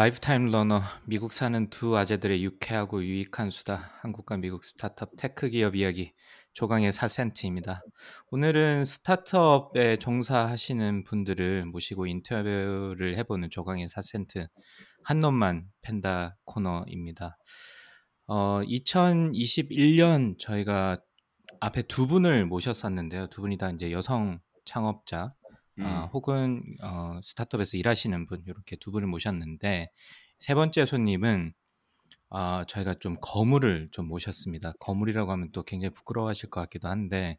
Lifetime Learner 미국 사는 두 아재들의 유쾌하고 유익한 수다 한국과 미국 스타트업 tech 기업 이야기 조강의 4센트입니다. 오늘은 스타트업에 종사하시는 분들을 모시고 인터뷰를 해보는 조강의 4센트 한 놈만 팬다 코너입니다. 어, 2021년 저희가 앞에 두 분을 모셨었는데요. 두 분이 다 이제 여성 창업자 아, 음. 혹은 어, 스타트업에서 일하시는 분 이렇게 두 분을 모셨는데 세 번째 손님은 아, 저희가 좀 거물을 좀 모셨습니다. 거물이라고 하면 또 굉장히 부끄러워하실 것 같기도 한데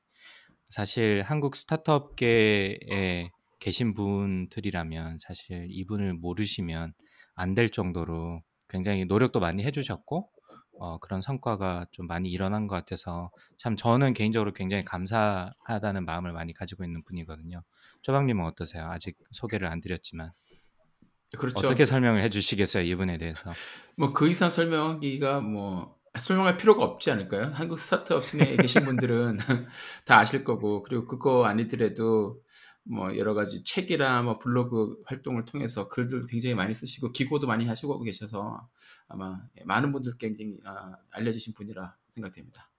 사실 한국 스타트업계에 계신 분들이라면 사실 이분을 모르시면 안 될 정도로 굉장히 노력도 많이 해주셨고 어, 그런 성과가 좀 많이 일어난 것 같아서 참 저는 개인적으로 굉장히 감사하다는 마음을 많이 가지고 있는 분이거든요. 조방님은 어떠세요? 아직 소개를 안 드렸지만 그렇죠. 어떻게 설명을 해주시겠어요 이분에 대해서? 뭐 그 이상 설명하기가 뭐 설명할 필요가 없지 않을까요? 한국 스타트업 씬에 계신 분들은 다 아실 거고 그리고 그거 아니더라도 뭐 여러 가지 책이나 뭐 블로그 활동을 통해서 글들 굉장히 많이 쓰시고 기고도 많이 하시고 계셔서 아마 많은 분들께 굉장히 아, 알려주신 분이라 생각됩니다.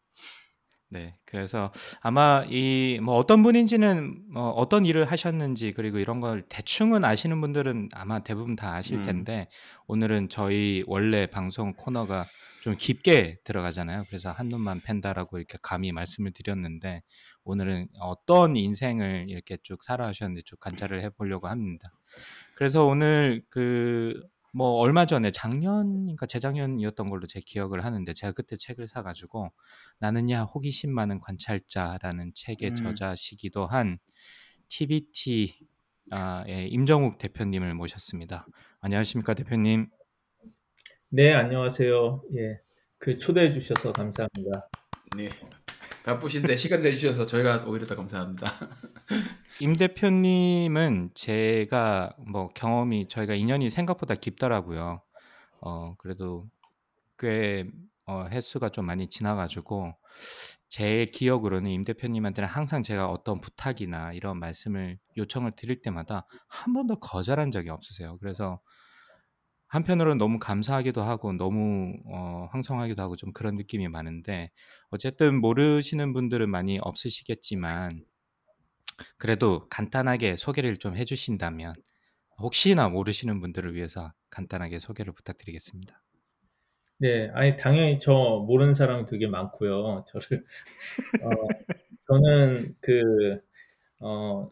네, 그래서 아마 이 뭐 어떤 분인지는 뭐 어떤 일을 하셨는지 그리고 이런 걸 대충은 아시는 분들은 아마 대부분 다 아실 음. 텐데 오늘은 저희 원래 방송 코너가 좀 깊게 들어가잖아요. 그래서 한 놈만 팬다라고 이렇게 감히 말씀을 드렸는데 오늘은 어떤 인생을 이렇게 쭉 살아가셨는지 쭉 관찰을 해보려고 합니다. 그래서 오늘 그 뭐 얼마 전에 작년인가 재작년이었던 걸로 제 기억을 하는데 제가 그때 책을 사가지고 나는야 호기심 많은 관찰자라는 책의 음. 저자시기도 한 TBT 아, 예, 임정욱 대표님을 모셨습니다. 안녕하십니까 대표님? 네, 안녕하세요. 예, 그 초대해 주셔서 감사합니다. 네. 바쁘신데 시간 내주셔서 저희가 오히려 더 감사합니다. 임 대표님은 제가 뭐 경험이 저희가 인연이 생각보다 깊더라고요. 어 그래도 꽤 어, 횟수가 좀 많이 지나가지고 제 기억으로는 임 대표님한테는 항상 제가 어떤 부탁이나 이런 말씀을 요청을 드릴 때마다 한 번도 거절한 적이 없으세요. 그래서 한편으로는 너무 감사하기도 하고 너무 어, 황송하기도 하고 좀 그런 느낌이 많은데 어쨌든 모르시는 분들은 많이 없으시겠지만 그래도 간단하게 소개를 좀 해주신다면 혹시나 모르시는 분들을 위해서 간단하게 소개를 부탁드리겠습니다. 네, 아니 당연히 저 모르는 사람이 되게 많고요. 저를 어, 저는 그 어,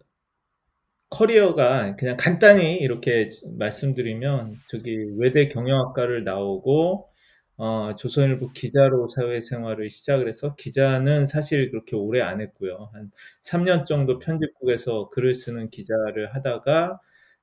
커리어가 그냥 간단히 이렇게 말씀드리면 저기 외대 경영학과를 나오고 어, 조선일보 기자로 사회생활을 시작을 해서 기자는 사실 그렇게 오래 안 했고요. 한 3년 정도 편집국에서 글을 쓰는 기자를 하다가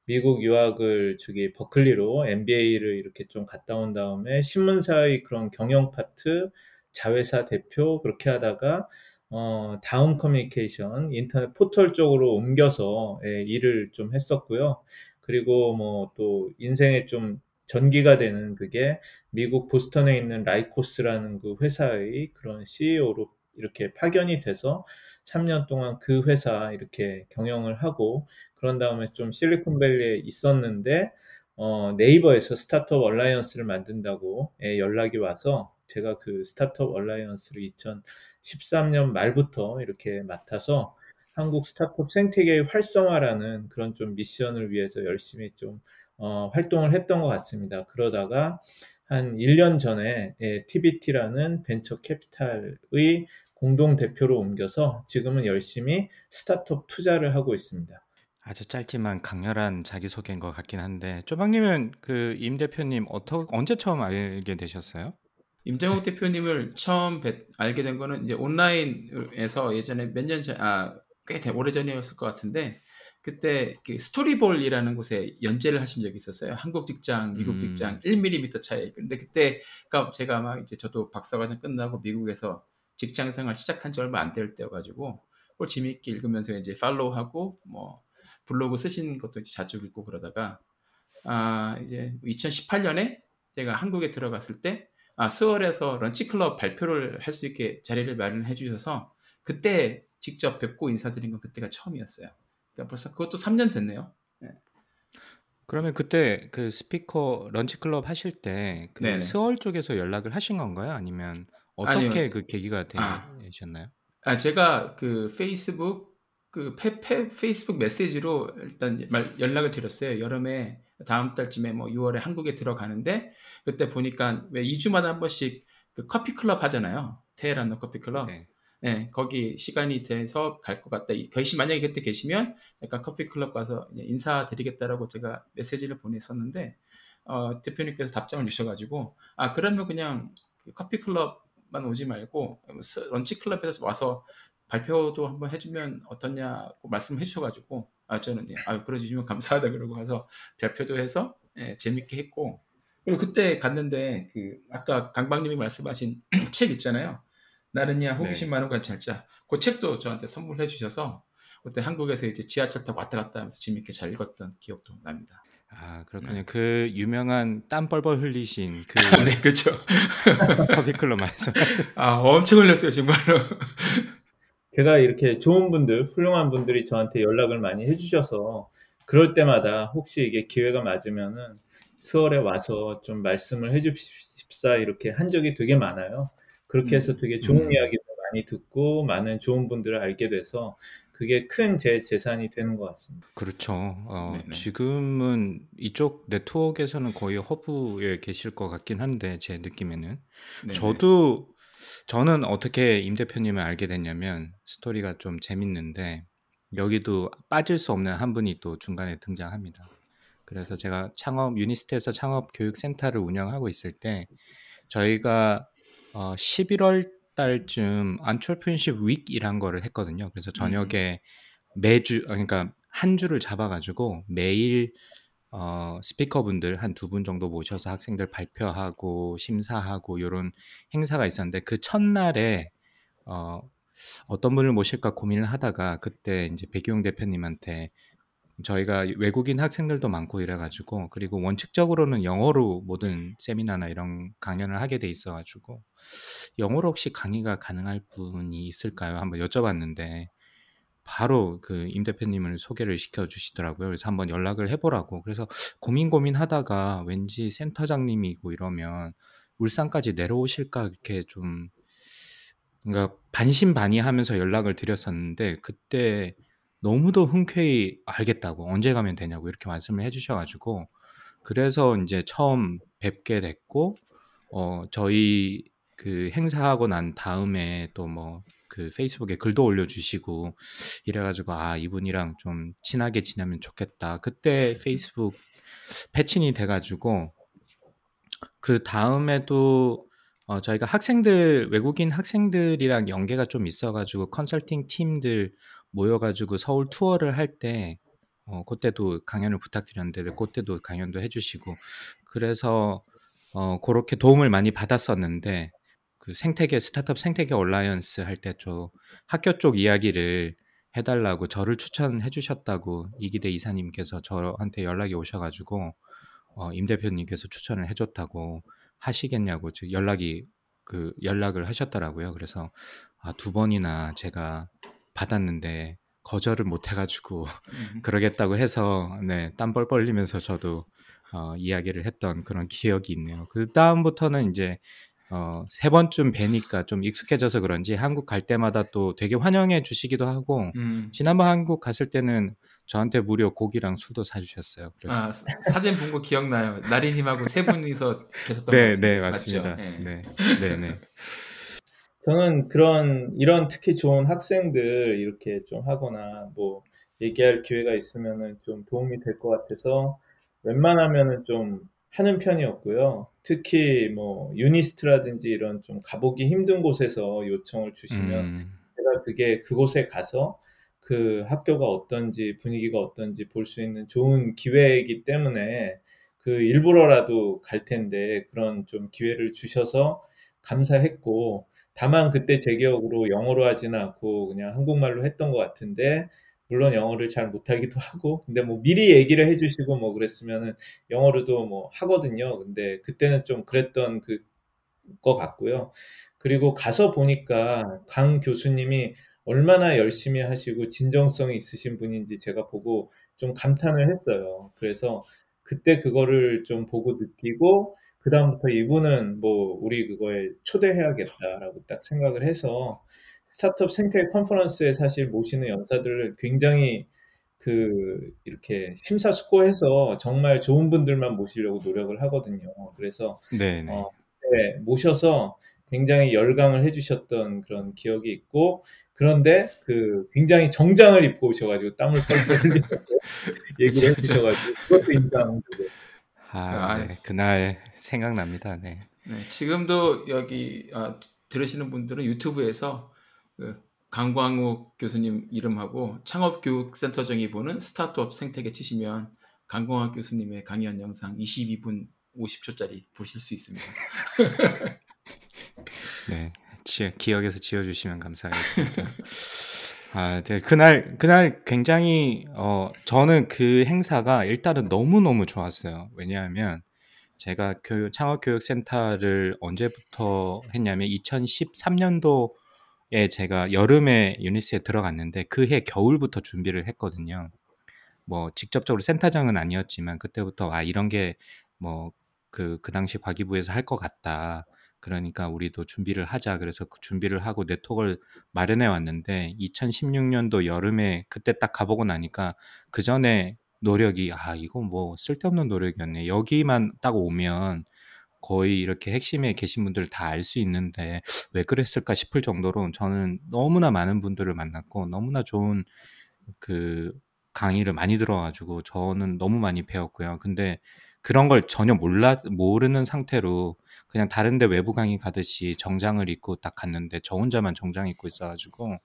미국 유학을 저기 버클리로 MBA를 이렇게 좀 갔다 온 다음에 신문사의 그런 경영 파트, 자회사 대표 그렇게 하다가 어, 다음 커뮤니케이션 인터넷 포털 쪽으로 옮겨서 예, 일을 좀 했었고요. 그리고 뭐 또 인생의 좀 전기가 되는 그게 미국 보스턴에 있는 라이코스라는 그 회사의 그런 CEO로 이렇게 파견이 돼서 3년 동안 그 회사 이렇게 경영을 하고 그런 다음에 좀 실리콘밸리에 있었는데 어, 네이버에서 스타트업 얼라이언스를 만든다고 예, 연락이 와서 제가 그 스타트업 얼라이언스를 2013년 말부터 이렇게 맡아서 한국 스타트업 생태계의 활성화라는 그런 좀 미션을 위해서 열심히 좀 어, 활동을 했던 것 같습니다. 그러다가 한 1년 전에 예, TBT라는 벤처 캐피탈의 공동 대표로 옮겨서 지금은 열심히 스타트업 투자를 하고 있습니다. 아주 짧지만 강렬한 자기소개인 것 같긴 한데 쪼박님은 그 임 대표님 어떠, 언제 처음 알게 되셨어요? 임정욱 대표님을 처음 뵀- 알게 된 거는 이제 온라인에서 예전에 몇 년 전, 아, 꽤 돼- 오래 전이었을 것 같은데, 그때 그 스토리볼이라는 곳에 연재를 하신 적이 있었어요. 한국 직장, 미국 음. 직장 1mm 차이. 근데 그때가 제가 아마 이제 저도 박사과정 끝나고 미국에서 직장 생활 시작한 지 얼마 안 될 때여가지고 그걸 재미있게 읽으면서 이제 팔로우하고 뭐 블로그 쓰신 것도 이제 자주 읽고 그러다가 아 이제 2018년에 제가 한국에 들어갔을 때 아, 스얼에서 런치클럽 발표를 할 수 있게 자리를 마련해 주셔서 그때 직접 뵙고 인사드린 건 그때가 처음이었어요. 그러니까 벌써 그것도 3년 됐네요. 그러면 그때 그 스피커 런치클럽 하실 때 그. 스얼 쪽에서 연락을 하신 건가요? 아니면 어떻게 아니요. 그 계기가 아. 되셨나요? 아, 제가 그 페이스북 그 페, 페, 페이스북 메시지로 일단 말, 연락을 드렸어요. 여름에 다음 달쯤에 뭐 6월에 한국에 들어가는데 그때 보니까 왜 2주마다 한 번씩 그 커피 클럽 하잖아요. 테헤란로 커피 클럽. 네. 네, 거기 시간이 돼서 갈 것 같다. 이- 계시 만약에 그때 계시면 약간 커피 클럽 가서 인사드리겠다라고 제가 메시지를 보냈었는데 어, 대표님께서 답장을 주셔가지고 아 그러면 그냥 그 커피 클럽만 오지 말고 스- 런치 클럽에서 와서 발표도 한번 해주면 어떠냐고 말씀해 주셔가지고 아 저는 예, 아 그래 주면 감사하다 그러고 가서 발표도 해서 예, 재밌게 했고 그리고 그때 갔는데 그 아까 강박님이 말씀하신 책 있잖아요. 나는야 호기심 네. 많은 관찰자. 그 책도 저한테 선물해 주셔서 그때 한국에서 이제 지하철 타고 왔다 갔다 하면서 재밌게 잘 읽었던 기억도 납니다. 아 그렇군요. 그 유명한 땀 뻘뻘 흘리신 그 네, 그렇죠. 커피클럽 말씀. 아, 엄청 흘렸어요, 정말로. 제가 이렇게 좋은 분들, 훌륭한 분들이 저한테 연락을 많이 해주셔서 그럴 때마다 혹시 이게 기회가 맞으면은 수월에 와서 좀 말씀을 해주십사 이렇게 한 적이 되게 많아요. 그렇게 해서 되게 좋은 음. 이야기도 많이 듣고 많은 좋은 분들을 알게 돼서 그게 큰 제 재산이 되는 것 같습니다. 그렇죠. 어, 네네. 지금은 이쪽 네트워크에서는 거의 허브에 계실 것 같긴 한데 제 느낌에는 네네. 저도 저는 어떻게 임 대표님을 알게 됐냐면 스토리가 좀 재밌는데 여기도 빠질 수 없는 한 분이 또 중간에 등장합니다. 그래서 제가 창업 유니스트에서 창업 교육 센터를 운영하고 있을 때 저희가 어, 11월 달쯤 Entrepreneurship Week이란 거를 했거든요. 그래서 저녁에 매주 어, 그러니까 한 주를 잡아가지고 매일 어, 스피커분들 한두분 정도 모셔서 학생들 발표하고 심사하고 이런 행사가 있었는데 그 첫날에 어, 어떤 분을 모실까 고민을 하다가 그때 이제 백기용 대표님한테 저희가 외국인 학생들도 많고 이래 가지고 그리고 원칙적으로는 영어로 모든 세미나나 이런 강연을 하게 돼 있어 가지고 영어로 혹시 강의가 가능할 분이 있을까요? 한번 여쭤봤는데 바로 그 임 대표님을 소개를 시켜 주시더라고요. 그래서 한번 연락을 해보라고. 그래서 고민 고민하다가 왠지 센터장님이고 이러면 울산까지 내려오실까 이렇게 좀 그러니까 반신반의하면서 연락을 드렸었는데 그때 너무도 흔쾌히 알겠다고 언제 가면 되냐고 이렇게 말씀을 해주셔가지고 그래서 이제 처음 뵙게 됐고 어 저희 그 행사하고 난 다음에 또 뭐 그 페이스북에 글도 올려주시고 이래가지고 아 이분이랑 좀 친하게 지내면 좋겠다. 그때 페이스북 페친이 돼가지고 그 다음에도 어, 저희가 학생들 외국인 학생들이랑 연계가 좀 있어가지고 컨설팅 팀들 모여가지고 서울 투어를 할때 어, 그때도 강연을 부탁드렸는데 그때도 강연도 해주시고 그래서 어, 그렇게 도움을 많이 받았었는데 그 생태계 스타트업 생태계 얼라이언스 할때좀 학교 쪽 이야기를 해달라고 저를 추천해 주셨다고 이기대 이사님께서 저한테 연락이 오셔가지고 어, 임 대표님께서 추천을 해줬다고 하시겠냐고 즉 연락이 그 연락을 하셨더라고요. 그래서 아, 두 번이나 제가 받았는데 거절을 못 해가지고 음. 그러겠다고 해서 네, 땀 뻘뻘 흘리면서 저도 어, 이야기를 했던 그런 기억이 있네요. 그 다음부터는 이제 어, 세 번쯤 뵈니까 좀 익숙해져서 그런지 한국 갈 때마다 또 되게 환영해 주시기도 하고 음. 지난번 한국 갔을 때는 저한테 무려 고기랑 술도 사주셨어요. 그래서 아, 사- 사진 본 거 기억나요. 나리님하고 세 분이서 계셨던 것 네, 같은데. 네, 맞죠? 맞습니다. 네. 네, 네, 네. 저는 그런 이런 특히 좋은 학생들 이렇게 좀 하거나 뭐 얘기할 기회가 있으면은 좀 도움이 될 것 같아서 웬만하면은 좀 하는 편이었고요. 특히 뭐 유니스트라든지 이런 좀 가보기 힘든 곳에서 요청을 주시면 음, 제가 그게 그곳에 가서 그 학교가 어떤지 분위기가 어떤지 볼 수 있는 좋은 기회이기 때문에 그 일부러라도 갈 텐데 그런 좀 기회를 주셔서 감사했고 다만 그때 제 기억으로 영어로 하지는 않고 그냥 한국말로 했던 것 같은데 물론 영어를 잘 못하기도 하고 근데 뭐 미리 얘기를 해주시고 뭐 그랬으면은 영어로도 뭐 하거든요. 근데 그때는 좀 그랬던 그 것 같고요. 그리고 가서 보니까 강 교수님이 얼마나 열심히 하시고 진정성이 있으신 분인지 제가 보고 좀 감탄을 했어요. 그래서 그때 그거를 좀 보고 느끼고 그다음부터 이분은 뭐 우리 그거에 초대해야겠다라고 딱 생각을 해서 스타트업 생태 컨퍼런스에 사실 모시는 연사들을 굉장히 그 이렇게 심사숙고해서 정말 좋은 분들만 모시려고 노력을 하거든요. 그래서 네네. 어, 네, 모셔서 굉장히 열강을 해주셨던 그런 기억이 있고 그런데 그 굉장히 정장을 입고 오셔가지고 땀을 뻘뻘 흘리고 얘기를 해주셔가지고 그것도 인상적이었어요. 아, 네. 그날 생각납니다. 네. 네, 지금도 여기 아, 들으시는 분들은 유튜브에서 그 강광욱 교수님 이름하고 창업교육센터 정의 보는 스타트업 생태계 치시면 강광욱 교수님의 강연 영상 22분 50초짜리 보실 수 있습니다. 네, 지, 기억에서 지어주시면 감사하겠습니다. 아, 네, 그날 그날 굉장히 어 저는 그 행사가 일단은 너무 너무 좋았어요. 왜냐하면 제가 교육 창업교육센터를 언제부터 했냐면 2013년도 에 제가 여름에 유니스에 들어갔는데 그 해 겨울부터 준비를 했거든요. 뭐 직접적으로 센터장은 아니었지만 그때부터 아 이런 게뭐그그 당시 과기부에서 할 것 같다. 그러니까 우리도 준비를 하자. 그래서 그 준비를 하고 네트워크를 마련해 왔는데 2016년도 여름에 그때 딱 가보고 나니까 그 전에 노력이 아 이거 뭐 쓸데없는 노력이었네. 여기만 딱 오면 거의 이렇게 핵심에 계신 분들 다 알 수 있는데 왜 그랬을까 싶을 정도로 저는 너무나 많은 분들을 만났고 너무나 좋은 그 강의를 많이 들어가지고 저는 너무 많이 배웠고요. 근데 그런 걸 전혀 몰라 모르는 상태로 그냥 다른데 외부 강의 가듯이 정장을 입고 딱 갔는데 저 혼자만 정장 입고 있어가지고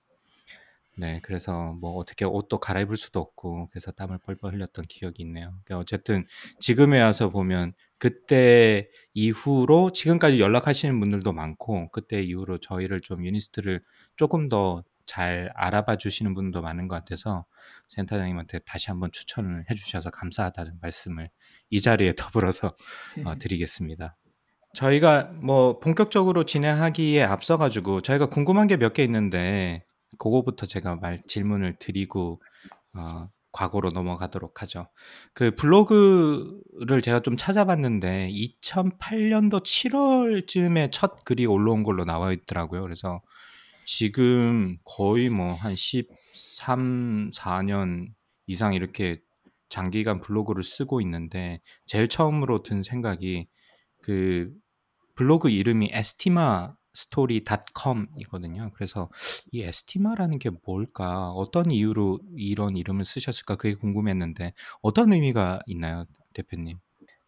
네 그래서 뭐 어떻게 옷도 갈아입을 수도 없고 그래서 땀을 뻘뻘 흘렸던 기억이 있네요. 그러니까 어쨌든 지금에 와서 보면 그때 이후로 지금까지 연락하시는 분들도 많고 그때 이후로 저희를 좀 유니스트를 조금 더 잘 알아봐 주시는 분도 많은 것 같아서 센터장님한테 다시 한번 추천을 해주셔서 감사하다는 말씀을 이 자리에 더불어서 어, 드리겠습니다. 저희가 뭐 본격적으로 진행하기에 앞서 가지고 저희가 궁금한 게 몇 개 있는데 그거부터 제가 말 질문을 드리고 어, 과거로 넘어가도록 하죠. 그 블로그를 제가 좀 찾아봤는데 2008년도 7월쯤에 첫 글이 올라온 걸로 나와 있더라고요. 그래서 지금 거의 뭐 한 13, 4년 이상 이렇게 장기간 블로그를 쓰고 있는데 제일 처음으로 든 생각이 그 블로그 이름이 에스티마 스토리.com이거든요. 그래서 이 에스티마라는 게 뭘까? 어떤 이유로 이런 이름을 쓰셨을까? 그게 궁금했는데 어떤 의미가 있나요, 대표님?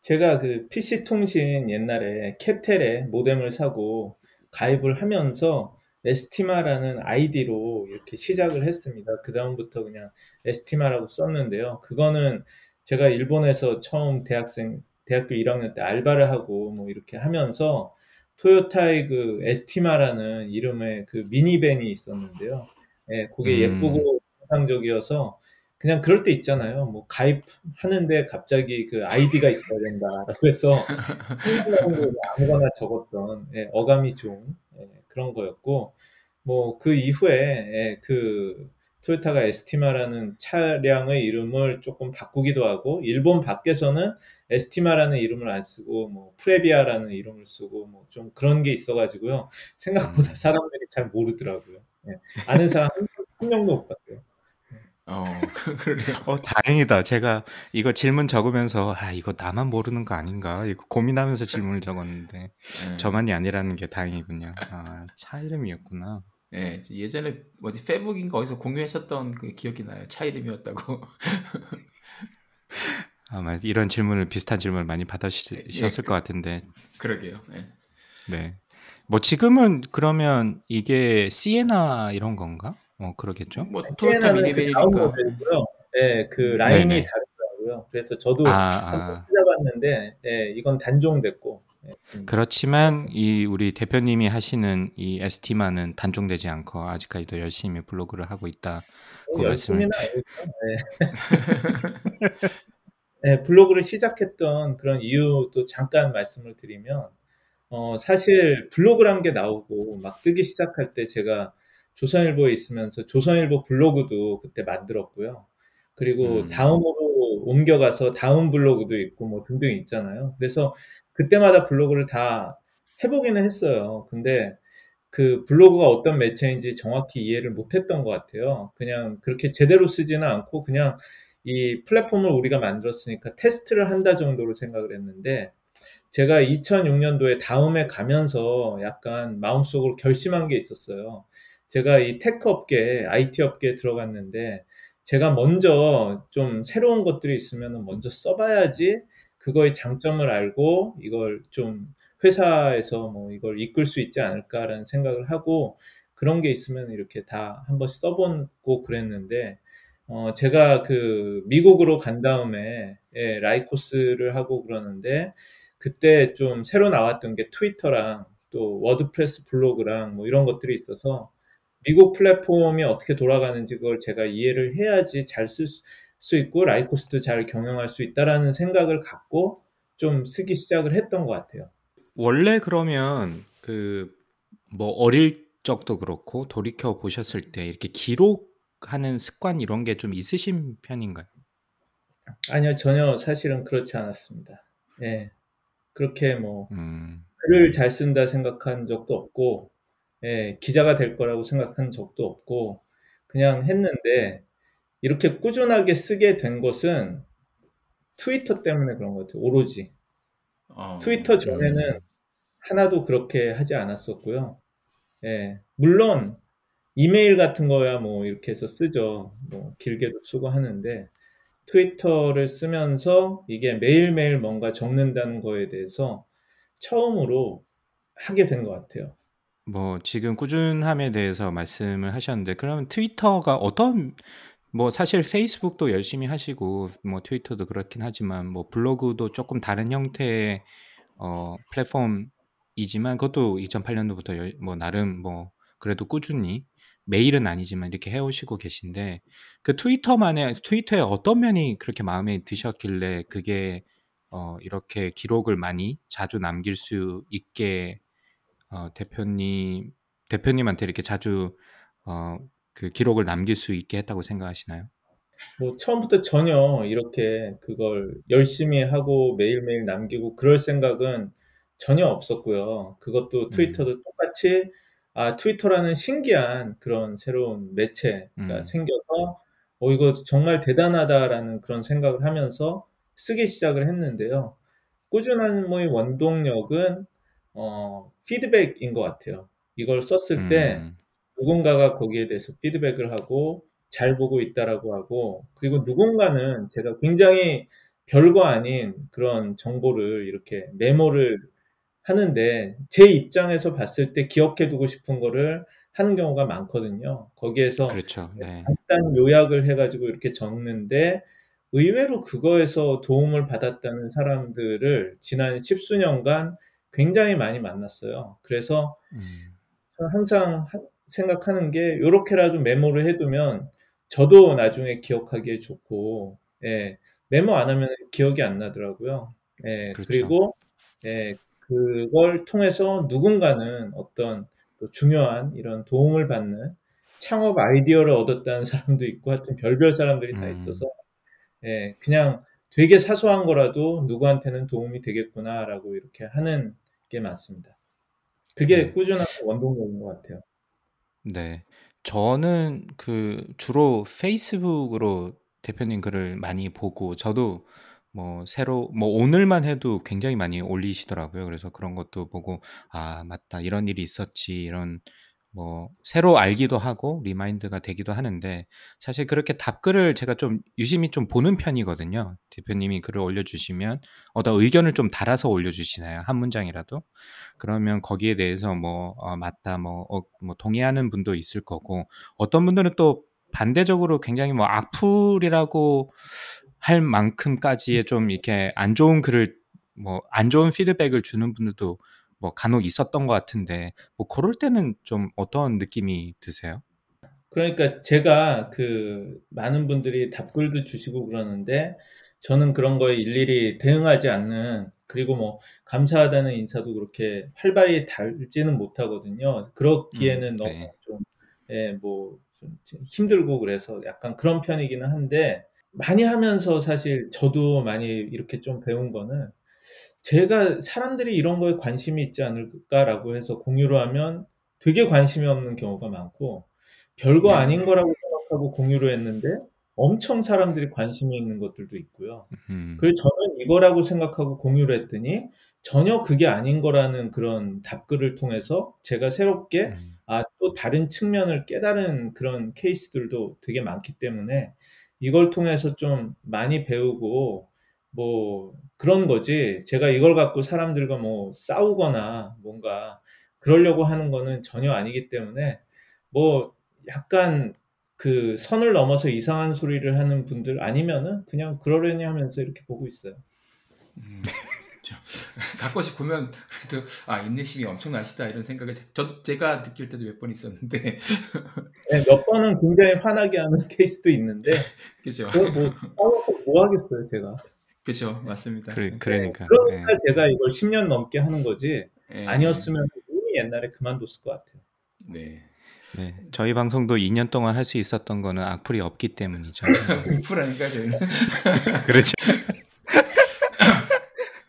제가 그 PC 통신 옛날에 캡텔에 모뎀을 사고 가입을 하면서 에스티마라는 아이디로 이렇게 시작을 했습니다. 그 다음부터 그냥 에스티마라고 썼는데요. 그거는 제가 일본에서 처음 대학생 대학교 1학년 때 알바를 하고 뭐 이렇게 하면서 토요타의 그 에스티마라는 이름의 그 미니밴이 있었는데요. 예, 그게 음. 예쁘고 상적이어서 그냥 그럴 때 있잖아요. 뭐 가입하는데 갑자기 그 아이디가 있어야 생각나는 거 아무거나 적었던 예, 어감이 좋은 예, 그런 거였고 뭐 그 이후에 예, 그 토요타가 에스티마라는 차량의 이름을 조금 바꾸기도 하고 일본 밖에서는 에스티마라는 이름을 안 쓰고 뭐 프레비아라는 이름을 쓰고 뭐 좀 그런 게 있어가지고요 생각보다 음. 사람들이 잘 모르더라고요. 예, 아는 사람 한, 한 명도 못 봤어요. 어, 그래요. 어, 다행이다. 제가 이거 질문 적으면서 아, 이거 나만 모르는 거 아닌가? 이거 고민하면서 질문을 적었는데 네. 저만이 아니라는 게 다행이군요. 아, 차 이름이었구나. 예, 예전에 어디 페북인가 어디서 공유하셨던 그 기억이 나요. 차 이름이었다고. 아마 이런 질문을 비슷한 질문을 많이 예, 받으셨을 것 같은데 그러게요. 예. 네. 뭐 지금은 그러면 이게 시에나 이런 건가? 어 그러겠죠? 뭐 토요타 시에나는 그 다운 미니밴이니까. 모델이고요. 예, 그 라인이 네네. 다르더라고요. 그래서 저도 아, 한번 아. 찾아봤는데, 예, 이건 단종됐고, 그렇지만 이 우리 대표님이 하시는 이 ST만은 단종되지 않고 아직까지도 열심히 블로그를 하고 뭐 말씀을 열심히는. 예. 예, 블로그를 시작했던 그런 이유도 잠깐 말씀을 드리면, 어, 사실 블로그란 게 나오고 막 뜨기 시작할 때 제가 조선일보에 있으면서 조선일보 블로그도 그때 만들었고요. 그리고 음. 다음으로 옮겨가서 다음 블로그도 있고 뭐 등등 있잖아요. 그래서 그때마다 블로그를 다 해보기는 했어요. 근데 그 블로그가 어떤 매체인지 정확히 이해를 못했던 것 같아요. 그냥 그렇게 제대로 쓰지는 않고 그냥 이 플랫폼을 우리가 만들었으니까 테스트를 한다 정도로 생각을 했는데 제가 2006년도에 다음에 가면서 약간 마음속으로 결심한 게 있었어요. 제가 이 tech 업계, IT 업계에 들어갔는데 제가 먼저 좀 새로운 것들이 있으면 먼저 써봐야지 그거의 장점을 알고 이걸 좀 회사에서 뭐 이걸 이끌 수 있지 않을까라는 생각을 하고 그런 게 있으면 이렇게 다 한번 써보고 그랬는데 어 제가 그 미국으로 간 다음에 예, Lycos를 하고 그러는데 그때 좀 새로 나왔던 게 Twitter랑 또 WordPress 블로그랑 뭐 이런 것들이 있어서 미국 플랫폼이 어떻게 돌아가는지 그걸 제가 이해를 해야지 잘 쓸 수 있고 라이코스도 잘 경영할 수 있다라는 생각을 갖고 좀 쓰기 시작을 했던 것 같아요. 원래 그러면 그 뭐 어릴 적도 그렇고 돌이켜 보셨을 때 이렇게 기록하는 습관 이런 게 좀 있으신 편인가요? 아니요, 전혀 사실은 그렇지 않았습니다. 예. 그렇게 뭐 음. 글을 잘 쓴다 생각한 적도 없고, 예, 기자가 될 거라고 생각한 적도 없고, 그냥 했는데, 이렇게 꾸준하게 쓰게 된 것은 트위터 때문에 그런 것 같아요. 오로지. 어, 트위터 전에는 음. 하나도 그렇게 하지 않았었고요. 예, 물론 이메일 같은 거야 뭐 이렇게 해서 쓰죠. 뭐 길게도 쓰고 하는데 트위터를 쓰면서 이게 매일매일 뭔가 적는다는 거에 대해서 처음으로 하게 된 것 같아요. 뭐 지금 꾸준함에 대해서 말씀을 하셨는데 그러면 트위터가 어떤 뭐 사실 페이스북도 열심히 하시고 뭐 트위터도 그렇긴 하지만 뭐 블로그도 조금 다른 형태의 어 플랫폼이지만 그것도 2008년도부터 열, 뭐 나름 뭐 그래도 꾸준히 매일은 아니지만 이렇게 해오시고 계신데 그 트위터만의 트위터에 어떤 면이 그렇게 마음에 드셨길래 그게 어 이렇게 기록을 많이 자주 남길 수 있게 어 대표님 대표님한테 이렇게 자주 어 그 기록을 남길 수 있게 했다고 생각하시나요? 뭐 처음부터 전혀 이렇게 그걸 열심히 하고 매일매일 남기고 그럴 생각은 전혀 없었고요. 그것도 음. 트위터도 똑같이 아 트위터라는 신기한 그런 새로운 매체가 음. 생겨서 어 이거 정말 대단하다라는 그런 생각을 하면서 쓰기 시작을 했는데요. 꾸준함의 원동력은 어 피드백인 것 같아요. 이걸 썼을 때 음. 누군가가 거기에 대해서 피드백을 하고 잘 보고 있다라고 하고 그리고 누군가는 제가 굉장히 별거 아닌 그런 정보를 이렇게 메모를 하는데 제 입장에서 봤을 때 기억해 두고 싶은 거를 하는 경우가 많거든요. 거기에서 그렇죠. 네. 간단 요약을 해가지고 이렇게 적는데 의외로 그거에서 도움을 받았다는 사람들을 지난 십수년간 굉장히 많이 만났어요. 그래서 음. 항상 하- 생각하는 게 요렇게라도 메모를 해두면 저도 나중에 기억하기에 좋고 예, 메모 안 하면 기억이 안 나더라고요. 예, 그렇죠. 그리고 예, 그걸 통해서 누군가는 어떤 또 중요한 이런 도움을 받는 창업 아이디어를 얻었다는 사람도 있고 하여튼 별별 사람들이 다 음. 있어서 예, 그냥 되게 사소한 거라도 누구한테는 도움이 되겠구나라고 이렇게 하는 게 맞습니다. 그게 네. 꾸준한 원동력인 것 같아요. 네. 저는 그 주로 페이스북으로 대표님 글을 많이 보고 저도 뭐 새로 뭐 오늘만 해도 굉장히 많이 올리시더라고요. 그래서 그런 것도 보고 아, 맞다. 이런 일이 있었지. 이런 뭐 새로 알기도 하고 remind가 되기도 하는데 사실 그렇게 답글을 제가 좀 유심히 좀 보는 편이거든요. 대표님이 글을 올려주시면 어떤 의견을 좀 달아서 올려주시나요? 한 문장이라도 그러면 거기에 대해서 뭐 어, 맞다 뭐, 어, 뭐 동의하는 분도 있을 거고 어떤 분들은 또 반대적으로 굉장히 뭐 악플이라고 할 만큼까지의 좀 이렇게 안 좋은 글을 뭐 안 좋은 피드백을 주는 분들도 뭐 간혹 있었던 것 같은데 뭐 그럴 때는 좀 어떤 느낌이 드세요? 그러니까 제가 그 많은 분들이 답글도 주시고 그러는데 저는 그런 거에 일일이 대응하지 않는 그리고 뭐 감사하다는 인사도 그렇게 활발히 달지는 못하거든요. 그렇기에는 음, 너무 네. 좀, 예, 뭐, 좀 힘들고 그래서 약간 그런 편이기는 한데, 많이 하면서 사실 저도 많이 이렇게 좀 배운 거는 제가 사람들이 이런 거에 관심이 있지 않을까라고 해서 공유를 하면 되게 관심이 없는 경우가 많고 별거 네. 아닌 거라고 생각하고 공유를 했는데 엄청 사람들이 관심이 있는 것들도 있고요. 음, 그래서 저는 이거라고 생각하고 공유를 했더니 전혀 그게 아닌 거라는 그런 답글을 통해서 제가 새롭게 음, 아, 또 다른 측면을 깨달은 그런 케이스들도 되게 많기 때문에 이걸 통해서 좀 많이 배우고 뭐 그런 거지. 제가 이걸 갖고 사람들과 뭐 싸우거나 뭔가 그러려고 하는 거는 전혀 아니기 때문에 뭐 약간 그 선을 넘어서 이상한 소리를 하는 분들 아니면은 그냥 그러려니 하면서 이렇게 보고 있어요. 음, 저, 가끔씩 보면 그래도 아 인내심이 엄청나시다 이런 생각을 제- 저도 제가 느낄 때도 몇 번 있었는데 네, 몇 번은 굉장히 화나게 하는 케이스도 있는데 그죠 뭐 싸워서 뭐 하겠어요, 제가. 그죠 맞습니다. 그래, 그러니까 그러니까 예. 제가 이걸 10년 넘게 하는 거지 예. 아니었으면 이미 옛날에 그만뒀을 것 같아요. 네. 네, 저희 방송도 2년 동안 할 수 있었던 거는 악플이 없기 때문이죠. 우프라니까 저희는. 그렇죠.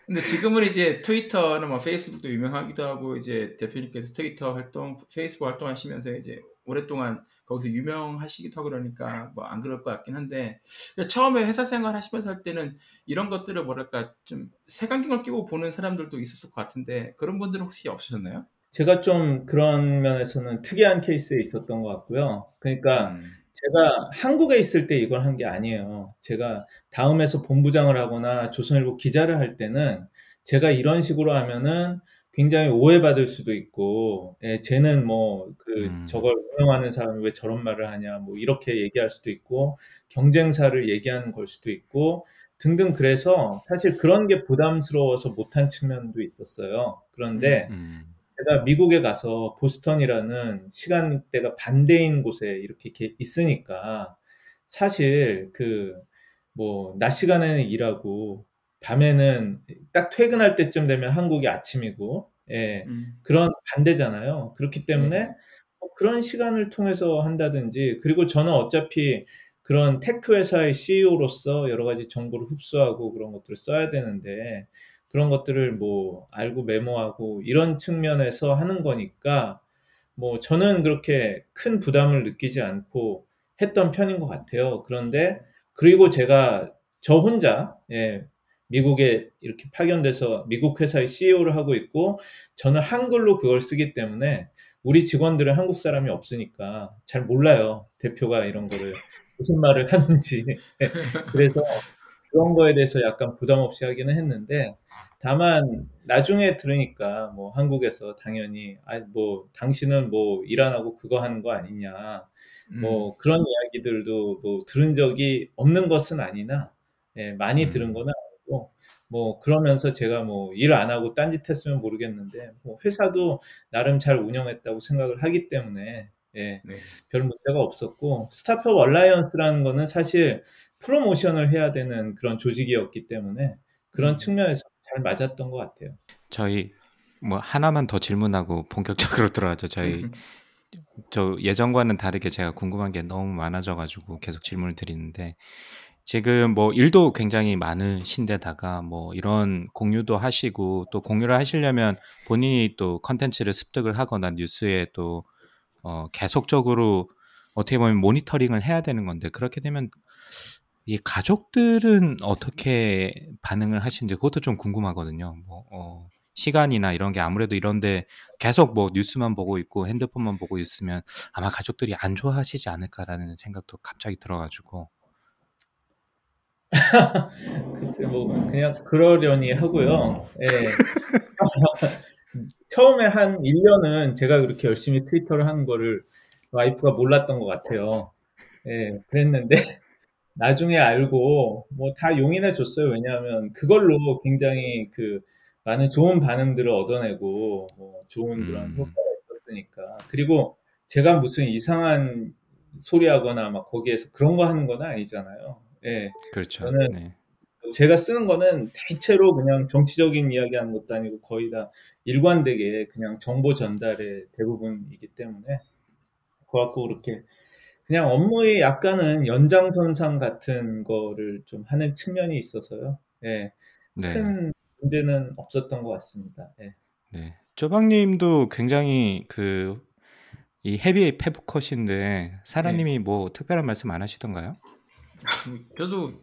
근데 지금은 이제 트위터나 뭐 페이스북도 유명하기도 하고 이제 대표님께서 트위터 활동, 페이스북 활동하시면서 이제 오랫동안 거기서 유명하시기도 하고 그러니까 뭐 안 그럴 것 같긴 한데 처음에 회사 생활 하시면서 할 때는 이런 것들을 뭐랄까 좀 색안경을 끼고 보는 사람들도 있었을 것 같은데 그런 분들은 혹시 없으셨나요? 제가 좀 그런 면에서는 특이한 케이스에 있었던 것 같고요. 그러니까 음, 제가 한국에 있을 때 이걸 한 게 아니에요. 제가 다음에서 본부장을 하거나 조선일보 기자를 할 때는 제가 이런 식으로 하면은 굉장히 오해받을 수도 있고, 예, 쟤는 뭐, 그, 음. 저걸 운영하는 사람이 왜 저런 말을 하냐, 뭐, 이렇게 얘기할 수도 있고, 경쟁사를 얘기하는 걸 수도 있고, 등등 그래서 사실 그런 게 부담스러워서 못한 측면도 있었어요. 그런데 음, 제가 미국에 가서 보스턴이라는 시간대가 반대인 곳에 이렇게 게- 있으니까 사실 그 뭐 낮 시간에는 일하고 밤에는 딱 퇴근할 때쯤 되면 한국이 아침이고 예, 음, 그런 반대잖아요. 그렇기 때문에 네. 뭐 그런 시간을 통해서 한다든지 그리고 저는 어차피 그런 tech 회사의 CEO로서 여러 가지 정보를 흡수하고 그런 것들을 써야 되는데 그런 것들을 뭐 알고 메모하고 이런 측면에서 하는 거니까 뭐 저는 그렇게 큰 부담을 느끼지 않고 했던 편인 것 같아요. 그런데 그리고 제가 저 혼자 예, 미국에 이렇게 파견돼서 미국 회사의 CEO를 하고 있고 저는 한글로 그걸 쓰기 때문에 우리 직원들은 한국 사람이 없으니까 잘 몰라요. 대표가 이런 거를 무슨 말을 하는지. 그래서 그런 거에 대해서 약간 부담 없이 하기는 했는데 다만 나중에 들으니까 뭐 한국에서 당연히 아뭐 당신은 뭐 일 안 하고 그거 하는 거 아니냐 음, 뭐 그런 이야기들도 뭐 들은 적이 없는 것은 아니나 예, 많이 음. 들은 건아 니고 뭐 그러면서 제가 뭐 일 안 하고 딴짓 했으면 모르겠는데 뭐 회사도 나름 잘 운영했다고 생각을 하기 때문에 예, 네. 별 문제가 없었고 스타트업 얼라이언스라는 거는 사실 프로모션을 해야 되는 그런 조직이었기 때문에 그런 음. 측면에서 잘 맞았던 것 같아요. 저희 뭐 하나만 더 질문하고 본격적으로 들어가죠. 저희 저 예전과는 다르게 제가 궁금한 게 너무 많아져가지고 계속 질문을 드리는데 지금 뭐 일도 굉장히 많으신데다가 뭐 이런 공유도 하시고 또 공유를 하시려면 본인이 또 컨텐츠를 습득을 하거나 뉴스에 또 어, 계속적으로 어떻게 보면 모니터링을 해야 되는 건데 그렇게 되면 이 가족들은 어떻게 반응을 하시는지 그것도 좀 궁금하거든요. 뭐 어, 시간이나 이런 게 아무래도 이런데 계속 뭐 뉴스만 보고 있고 핸드폰만 보고 있으면 아마 가족들이 안 좋아하시지 않을까라는 생각도 갑자기 들어가지고 글쎄 뭐 그냥 그러려니 하고요. 예. 처음에 한 1년은 제가 그렇게 열심히 트위터를 하는 거를 와이프가 몰랐던 것 같아요. 예, 그랬는데 나중에 알고 뭐 다 용인해 줬어요. 왜냐하면 그걸로 굉장히 그 많은 좋은 반응들을 얻어내고 뭐 좋은 그런 음. 효과가 있었으니까. 그리고 제가 무슨 이상한 소리 하거나 막 거기에서 그런 거 하는 건 아니잖아요. 예. 그렇죠. 저는 네. 제가 쓰는 거는 대체로 그냥 정치적인 이야기하는 것도 아니고 거의 다 일관되게 그냥 정보 전달의 대부분이기 때문에 그거 갖고 그렇게 그냥 업무의 약간은 연장선상 같은 거를 좀 하는 측면이 있어서요. 예. 네. 큰 문제는 없었던 것 같습니다. 예. 네. 쪼박님도 굉장히 그 이 헤비 페브컷인데 사라님이 뭐 특별한 말씀 안 하시던가요? 저도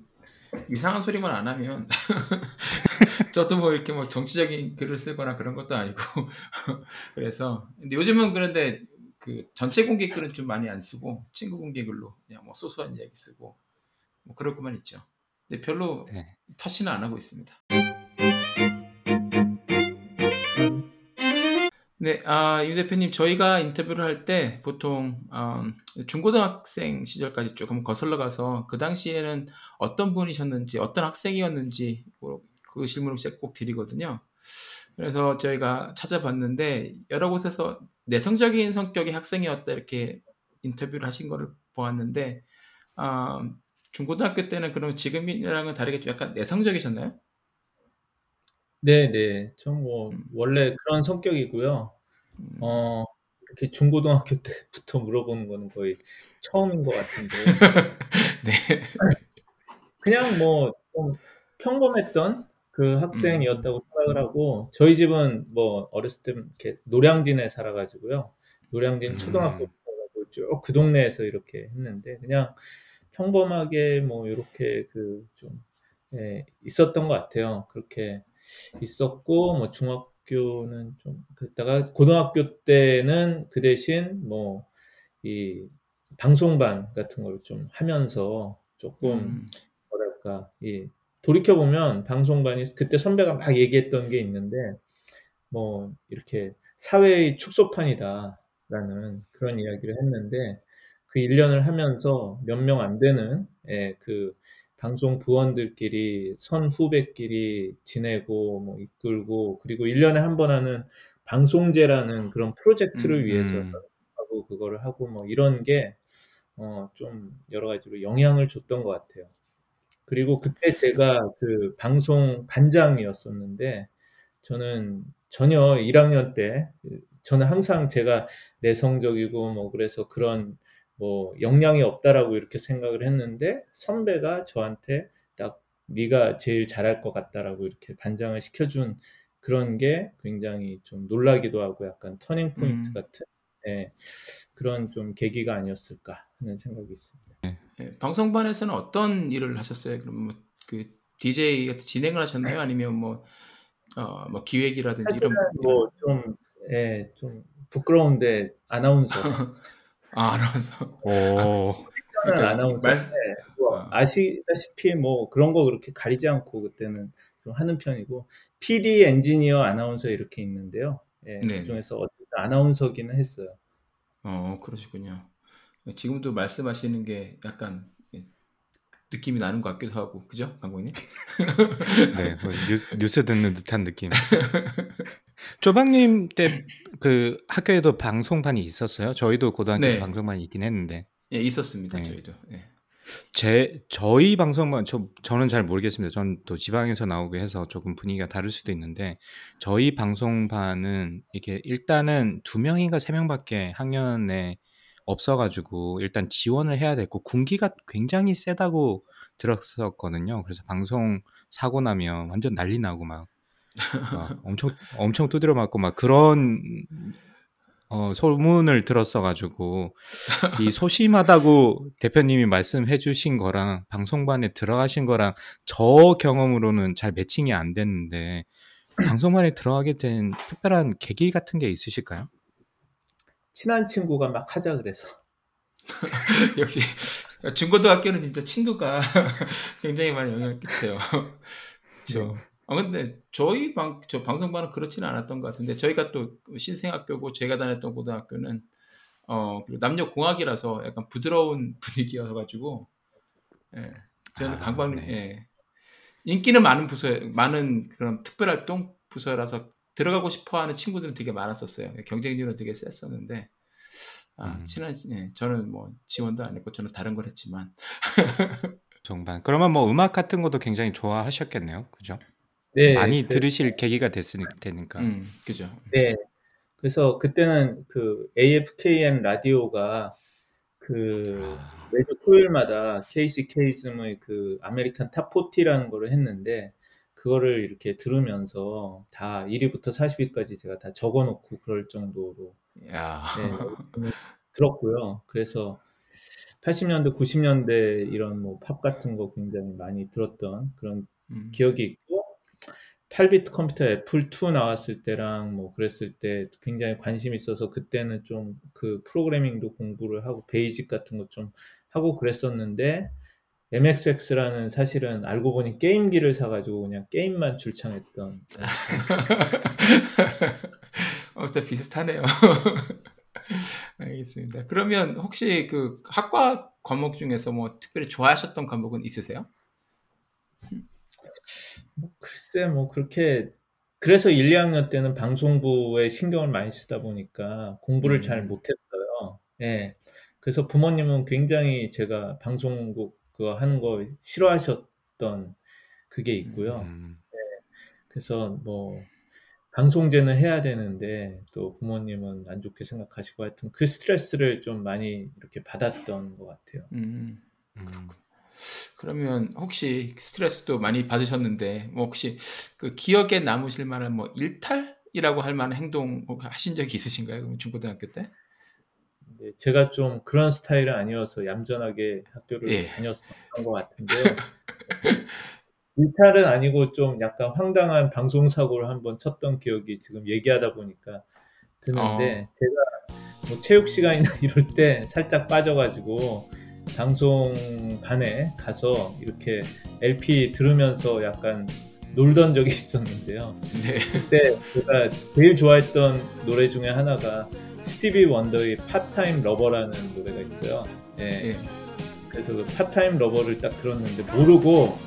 이상한 소리만 안 하면 저도 뭐 이렇게 뭐 정치적인 글을 쓰거나 그런 것도 아니고 그래서 근데 요즘은 그런데 그 전체 공개 글은 좀 많이 안 쓰고 친구 공개 글로 그냥 뭐 소소한 이야기 쓰고 뭐 그럴 것만 있죠. 근데 별로 네. 터치는 안 하고 있습니다. 네, 아, 유 대표님, 저희가 인터뷰를 할 때 보통 음, 중고등학생 시절까지 쭉 한번 거슬러 가서 그 당시에는 어떤 분이셨는지, 어떤 학생이었는지 뭐그 질문을 제가 꼭 드리거든요. 그래서 저희가 찾아봤는데 여러 곳에서 내성적인 성격의 학생이었다 이렇게 인터뷰를 하신 거를 보았는데 아, 중고등학교 때는 그러면 지금이랑은 다르게 좀 약간 내성적이셨나요? 네, 네. 전뭐 음. 원래 그런 성격이고요. 음, 어, 이렇게 중고등학교 때부터 물어보는 거는 거의 처음인 것 같은데. 네. 그냥 뭐 좀 평범했던 그 학생이었다고 생각을 하고 저희 집은 뭐 어렸을 때 이렇게 노량진에 살아가지고요. 노량진 초등학교 음. 쭉그 동네에서 이렇게 했는데 그냥 평범하게 뭐 이렇게 그 좀 예, 있었던 것 같아요. 그렇게 있었고 뭐 중학교는 좀 그랬다가 고등학교 때는 그 대신 뭐 이 방송반 같은 걸 좀 하면서 조금 음, 뭐랄까 이 돌이켜 보면 방송반이 그때 선배가 막 얘기했던 게 있는데 뭐 이렇게 사회의 축소판이다라는 그런 이야기를 했는데 그 1년을 하면서 몇 명 안 되는 예, 그 방송 부원들끼리 선 후배끼리 지내고 뭐 이끌고 그리고 1년에 한 번 하는 방송제라는 그런 프로젝트를 음, 위해서 음. 하고 그거를 하고 뭐 이런 게 어, 좀 여러 가지로 영향을 줬던 것 같아요. 그리고 그때 제가 그 방송 반장이었었는데 저는 전혀 1학년 때그 저는 항상 제가 내성적이고 뭐 그래서 그런 뭐 역량이 없다라고 이렇게 생각을 했는데 선배가 저한테 딱 네가 제일 잘할 것 같다라고 이렇게 반장을 시켜준 그런 게 굉장히 좀 놀라기도 하고 약간 터닝 포인트 음. 같은 예, 그런 좀 계기가 아니었을까 하는 생각이 있습니다. 네, 방송반에서는 어떤 일을 하셨어요? 그럼 뭐 그 DJ 같은 진행을 하셨나요? 아니면 뭐, 어, 뭐 기획이라든지 이런 뭐좀 예, 좀 부끄러운데 아나운서 아, 알아서 오. 그러니까 아나운서인데 말씀- 뭐 아. 아시다시피 뭐 그런 거 그렇게 가리지 않고 그때는 좀 하는 편이고 PD 엔지니어 아나운서 이렇게 있는데요. 예, 네. 그 중에서 어쨌든 아나운서기는 했어요. 어, 그러시군요. 지금도 말씀하시는 게 약간 예, 느낌이 나는 것 같기도 하고, 그죠, 강국님? 네, 뭐 뉴스, 뉴스 듣는 듯한 느낌. 쪼박님 때 그 학교에도 방송반이 있었어요? 저희도 고등학교 때 네. 방송반이 있긴 했는데 예, 있었습니다, 네. 저희도. 예. 제 저희 방송반 저 저는 잘 모르겠습니다. 전 또 지방에서 나오고 해서 조금 분위기가 다를 수도 있는데 저희 방송반은 이게 일단은 두 명인가 세 명밖에 학년에 없어가지고 일단 지원을 해야 됐고 군기가 굉장히 세다고 들었었거든요. 그래서 방송 사고 나면 완전 난리 나고 막, 막 엄청 엄청 두드려 맞고 막 그런 어, 소문을 들었어 가지고 이 소심하다고 대표님이 말씀해 주신 거랑 방송반에 들어가신 거랑 저 경험으로는 잘 매칭이 안 됐는데 방송반에 들어가게 된 특별한 계기 같은 게 있으실까요? 친한 친구가 막 하자 그래서. 역시 중고등학교는 진짜 친구가 굉장히 많이 영향을 끼쳐요. 그렇죠. 아 근데 저희 방 저 방송반은 그렇지는 않았던 것 같은데 저희가 또 신생학교고 제가 다녔던 고등학교는 어 남녀 공학이라서 약간 부드러운 분위기여 가지고 예. 저는 아, 강박 네. 예. 인기는 많은 부서 많은 그런 특별 활동 부서라서 들어가고 싶어 하는 친구들은 되게 많았었어요. 경쟁률은 되게 셌었는데 아, 음. 친한 예, 저는 뭐 지원도 안 했고 저는 다른 걸 했지만 정반. 그러면 뭐 음악 같은 것도 굉장히 좋아하셨겠네요. 그죠? 네, 많이 그- 들으실 계기가 됐으니까. 음, 그죠. 네. 그래서 그때는 그 AFKN 라디오가 그 아, 매주 토요일마다 Casey Kasem의 그 American Top 40라는 거를 했는데 그거를 이렇게 들으면서 다 1위부터 40위까지 제가 다 적어놓고 그럴 정도로 야. 네, 들었고요. 그래서 80년대, 90년대 이런 뭐 팝 같은 거 굉장히 많이 들었던 그런 음. 기억이 있고 8비트 컴퓨터 애플 2 나왔을 때랑 뭐 그랬을 때 굉장히 관심이 있어서 그때는 좀 그 프로그래밍도 공부를 하고 베이직 같은 거 좀 하고 그랬었는데 MXX라는 사실은 알고 보니 게임기를 사가지고 그냥 게임만 출창했던 어, 또 비슷하네요. 알겠습니다. 그러면 혹시 그 학과 과목 중에서 뭐 특별히 좋아하셨던 과목은 있으세요? 뭐 글쎄 뭐 그렇게 그래서 1, 2학년 때는 방송부에 신경을 많이 쓰다 보니까 공부를 음. 잘 못했어요. 예. 그래서 부모님은 굉장히 제가 방송국 그거 하는 거 싫어하셨던 그게 있고요. 음, 그래서 뭐 방송제는 해야 되는데 또 부모님은 안 좋게 생각하시고 하여튼 그 스트레스를 좀 많이 이렇게 받았던 것 같아요. 음. 음. 그러면 혹시 스트레스도 많이 받으셨는데 뭐 혹시 그 기억에 남으실 만한 뭐 일탈이라고 할 만한 행동 하신 적이 있으신가요? 그럼 중고등학교 때? 근데 제가 좀 그런 스타일은 아니어서 얌전하게 학교를 예. 다녔었던 것 같은데요. 일탈은 아니고 좀 약간 황당한 방송 사고를 한번 쳤던 기억이 지금 얘기하다 보니까 드는데 어. 제가 뭐 체육 시간이나 이럴 때 살짝 빠져가지고 방송반에 가서 이렇게 LP 들으면서 약간 놀던 적이 있었는데요. 네. 그때 제가 제일 좋아했던 노래 중에 하나가 Stevie Wonder의 Part-Time Lover라는 노래가 있어요. 예. 예. 그래서 그 Part-Time Lover를 딱 들었는데 모르고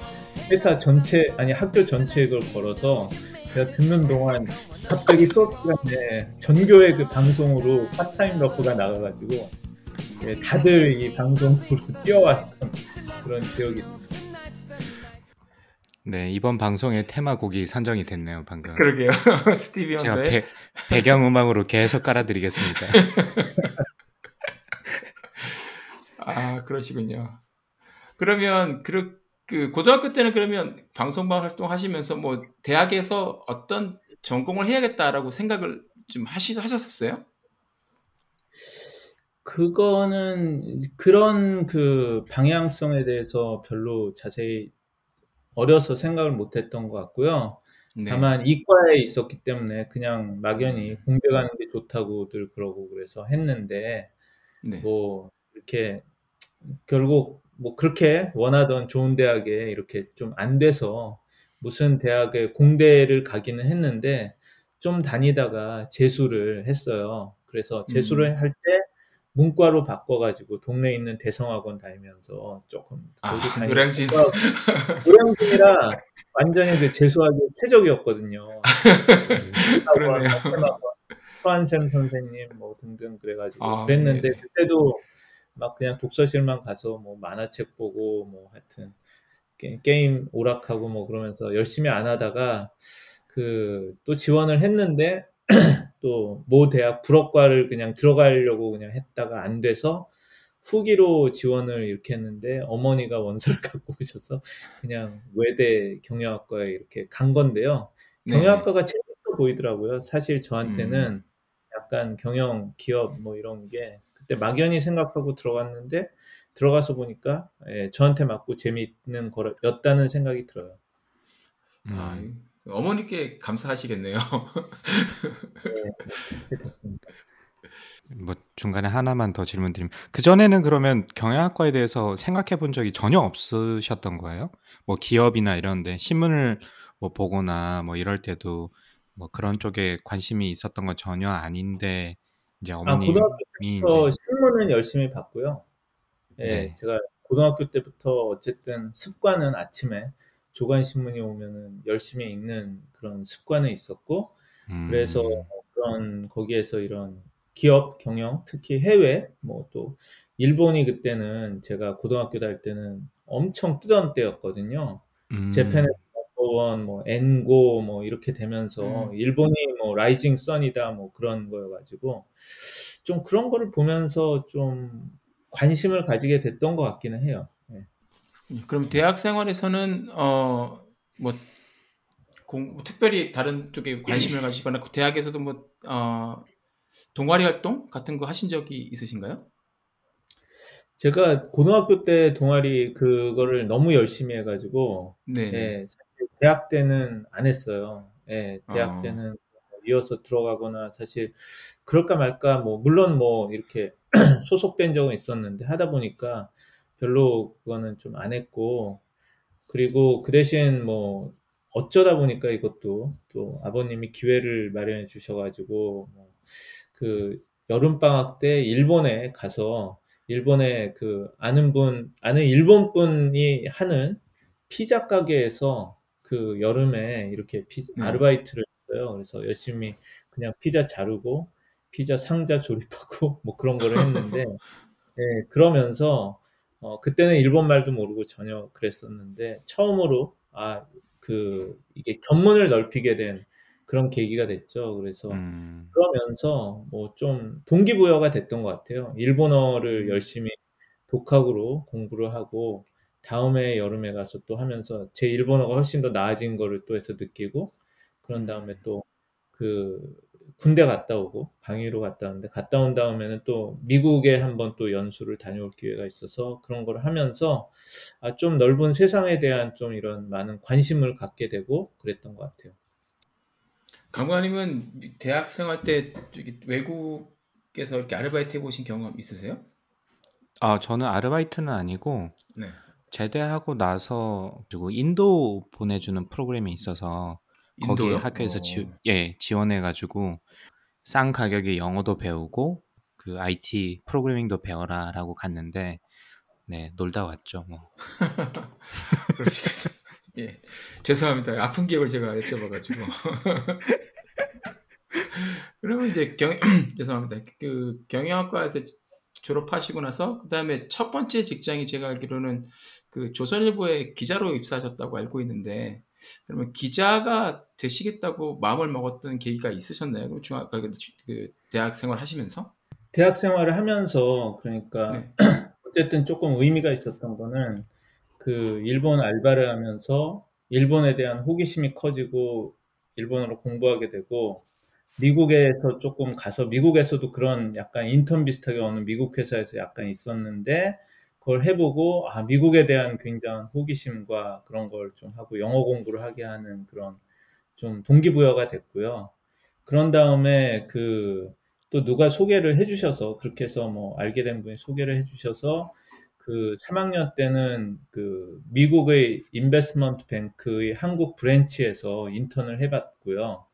회사 전체 아니 학교 전체에 그걸 걸어서 제가 듣는 동안 갑자기 수업 시간에 전교의 그 방송으로 Part-Time Lover가 나가가지고 예, 다들 이 방송으로 뛰어왔던 그런 기억이 있습니다. 네, 이번 방송의 테마곡이 선정이 됐네요, 방금. 그러게요. 스티비 제가 원더의 배, 배경음악으로 계속 깔아드리겠습니다. 아, 그러시군요. 그러면 그, 그 고등학교 때는 그러면 방송반 활동하시면서 뭐 대학에서 어떤 전공을 해야겠다라고 생각을 좀 하시, 하셨었어요? 그거는 그런 그 방향성에 대해서 별로 자세히 어려서 생각을 못 했던 것 같고요. 네. 다만 이과에 있었기 때문에 그냥 막연히 공대 가는 게 좋다고들 그러고 그래서 했는데 네. 뭐 이렇게 결국 뭐 그렇게 원하던 좋은 대학에 이렇게 좀 안 돼서 무슨 대학에 공대를 가기는 했는데 좀 다니다가 재수를 했어요. 그래서 재수를 음. 할때 문과로 바꿔가지고 동네에 있는 대성학원 다니면서 조금 아, 노량진. 노량진이라 완전히 그 재수하기 최적이었거든요. 그러네요. 서한샘 선생님 뭐 등등 그래가지고 아, 그랬는데 네네. 그때도 막 그냥 독서실만 가서 뭐 만화책 보고 뭐 하여튼 게- 게임 오락하고 뭐 그러면서 열심히 안 하다가 그 또 지원을 했는데 또 모 대학 불어과를 그냥 들어가려고 그냥 했다가 안 돼서 후기로 지원을 이렇게 했는데 어머니가 원서를 갖고 오셔서 그냥 외대 경영학과에 이렇게 간 건데요. 네네. 경영학과가 재밌어 보이더라고요. 사실 음. 저한테는 약간 경영, 기업 뭐 이런 게 그때 막연히 생각하고 들어갔는데 들어가서 보니까 예, 저한테 맞고 재미있는 거였다는 생각이 들어요. 아, 음, 어머니께 감사하시겠네요. 네, 됐습니다. 뭐 중간에 하나만 더 질문 드리면 그 전에는 그러면 경영학과에 대해서 생각해 본 적이 전혀 없으셨던 거예요? 뭐 기업이나 이런데 신문을 뭐 보거나 뭐 이럴 때도 뭐 그런 쪽에 관심이 있었던 건 전혀 아닌데 이제 아, 어머님이 고등학교 이제 때부터 신문은 열심히 봤고요. 예, 네. 제가 고등학교 때부터 어쨌든 습관은 아침에 조간 신문이 오면은 열심히 읽는 그런 습관은 있었고, 그래서 음, 그런 거기에서 이런 기업 경영, 특히 해외, 뭐 또 일본이 그때는 제가 고등학교 다닐 때는 엄청 뜨던 때였거든요. 음, 넘버원, 뭐 엔고 뭐 이렇게 되면서 음. 일본이 뭐 라이징 선이다 뭐 그런 거여가지고 좀 그런 거를 보면서 좀 관심을 가지게 됐던 것 같기는 해요. 예. 그럼 대학 생활에서는 어뭐 공, 특별히 다른 쪽에 관심을 가지거나 그 대학에서도 뭐 어, 동아리 활동 같은 거 하신 적이 있으신가요? 제가 고등학교 때 동아리 그거를 너무 열심히 해가지고 네, 네. 예, 대학 때는 안 했어요. 예, 대학 어, 때는 이어서 들어가거나 사실 그럴까 말까 뭐 물론 뭐 이렇게 소속된 적은 있었는데 하다 보니까 별로 그거는 좀 안 했고 그리고 그 대신 뭐 어쩌다 보니까 이것도 또 아버님이 기회를 마련해 주셔가지고 뭐 그 여름 방학 때 일본에 가서 일본에 그 아는 분, 아는 일본 분이 하는 피자 가게에서 그 여름에 이렇게 피, 네. 아르바이트를 했어요. 그래서 열심히 그냥 피자 자르고 피자 상자 조립하고 뭐 그런 거를 했는데 예, 그러면서 어, 그때는 일본 말도 모르고 전혀 그랬었는데 처음으로 아, 그 이게 견문을 넓히게 된 그런 계기가 됐죠. 그래서 음, 그러면서 뭐 좀 동기부여가 됐던 것 같아요. 일본어를 음, 열심히 독학으로 공부를 하고 다음에 여름에 가서 또 하면서 제 일본어가 훨씬 더 나아진 거를 또 해서 느끼고 그런 음. 다음에 또그 군대 갔다 오고 방위로 갔다 오는데 갔다 온 다음에는 또 미국에 한번 또 연수를 다녀올 기회가 있어서 그런 걸 하면서 아, 좀 넓은 세상에 대한 좀 이런 많은 관심을 갖게 되고 그랬던 것 같아요. 강관님은 대학 생활 때 외국에서 이렇게 아르바이트 해보신 경험 있으세요? 아 저는 아르바이트는 아니고 네. 제대하고 나서 그리고 인도 보내주는 프로그램이 있어서 거기에 인도요? 학교에서 지, 어, 예, 지원해가지고 싼 가격에 영어도 배우고 그 IT 프로그래밍도 배워라라고 갔는데 네 놀다 왔죠 뭐. 예, 죄송합니다. 아픈 기억을 제가 여쭤봐가지고. 그러면 이제 경 죄송합니다. 그 경영학과에서 졸업하시고 나서 그 다음에 첫 번째 직장이 제가 알기로는 그 조선일보에 기자로 입사하셨다고 알고 있는데 그러면 기자가 되시겠다고 마음을 먹었던 계기가 있으셨나요? 그럼 중학 그, 그 대학 생활 하시면서? 대학 생활을 하면서 그러니까 네. 어쨌든 조금 의미가 있었던 거는 그 일본 알바를 하면서 일본에 대한 호기심이 커지고 일본어로 공부하게 되고 미국에서 조금 가서 미국에서도 그런 약간 인턴 비슷하게 오는 미국 회사에서 약간 있었는데 그걸 해보고 아 미국에 대한 굉장한 호기심과 그런 걸 좀 하고 영어 공부를 하게 하는 그런 좀 동기부여가 됐고요. 그런 다음에 그 또 누가 소개를 해주셔서 그렇게 해서 뭐 알게 된 분이 소개를 해주셔서 그 3학년 때는 그 미국의 investment bank의 한국 branch에서 인턴을 해봤고요.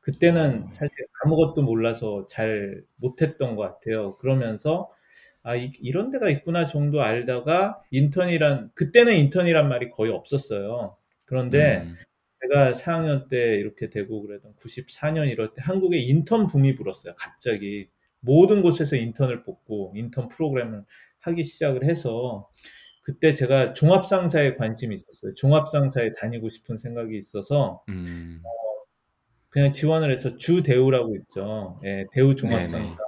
그때는 어, 사실 아무것도 몰라서 잘 못했던 것 같아요. 그러면서 아, 이, 이런 데가 있구나 정도 알다가 인턴이란, 그때는 인턴이란 말이 거의 없었어요. 그런데 음, 제가 4학년 때 이렇게 되고 그래도 94년 이럴 때 한국에 인턴 붐이 불었어요. 갑자기. 모든 곳에서 인턴을 뽑고 인턴 프로그램을 하기 시작을 해서 그때 제가 종합상사에 관심이 있었어요. 종합상사에 다니고 싶은 생각이 있어서 음, 그냥 지원을 해서 주대우라고 있죠. 예, 대우 종합상사 네네.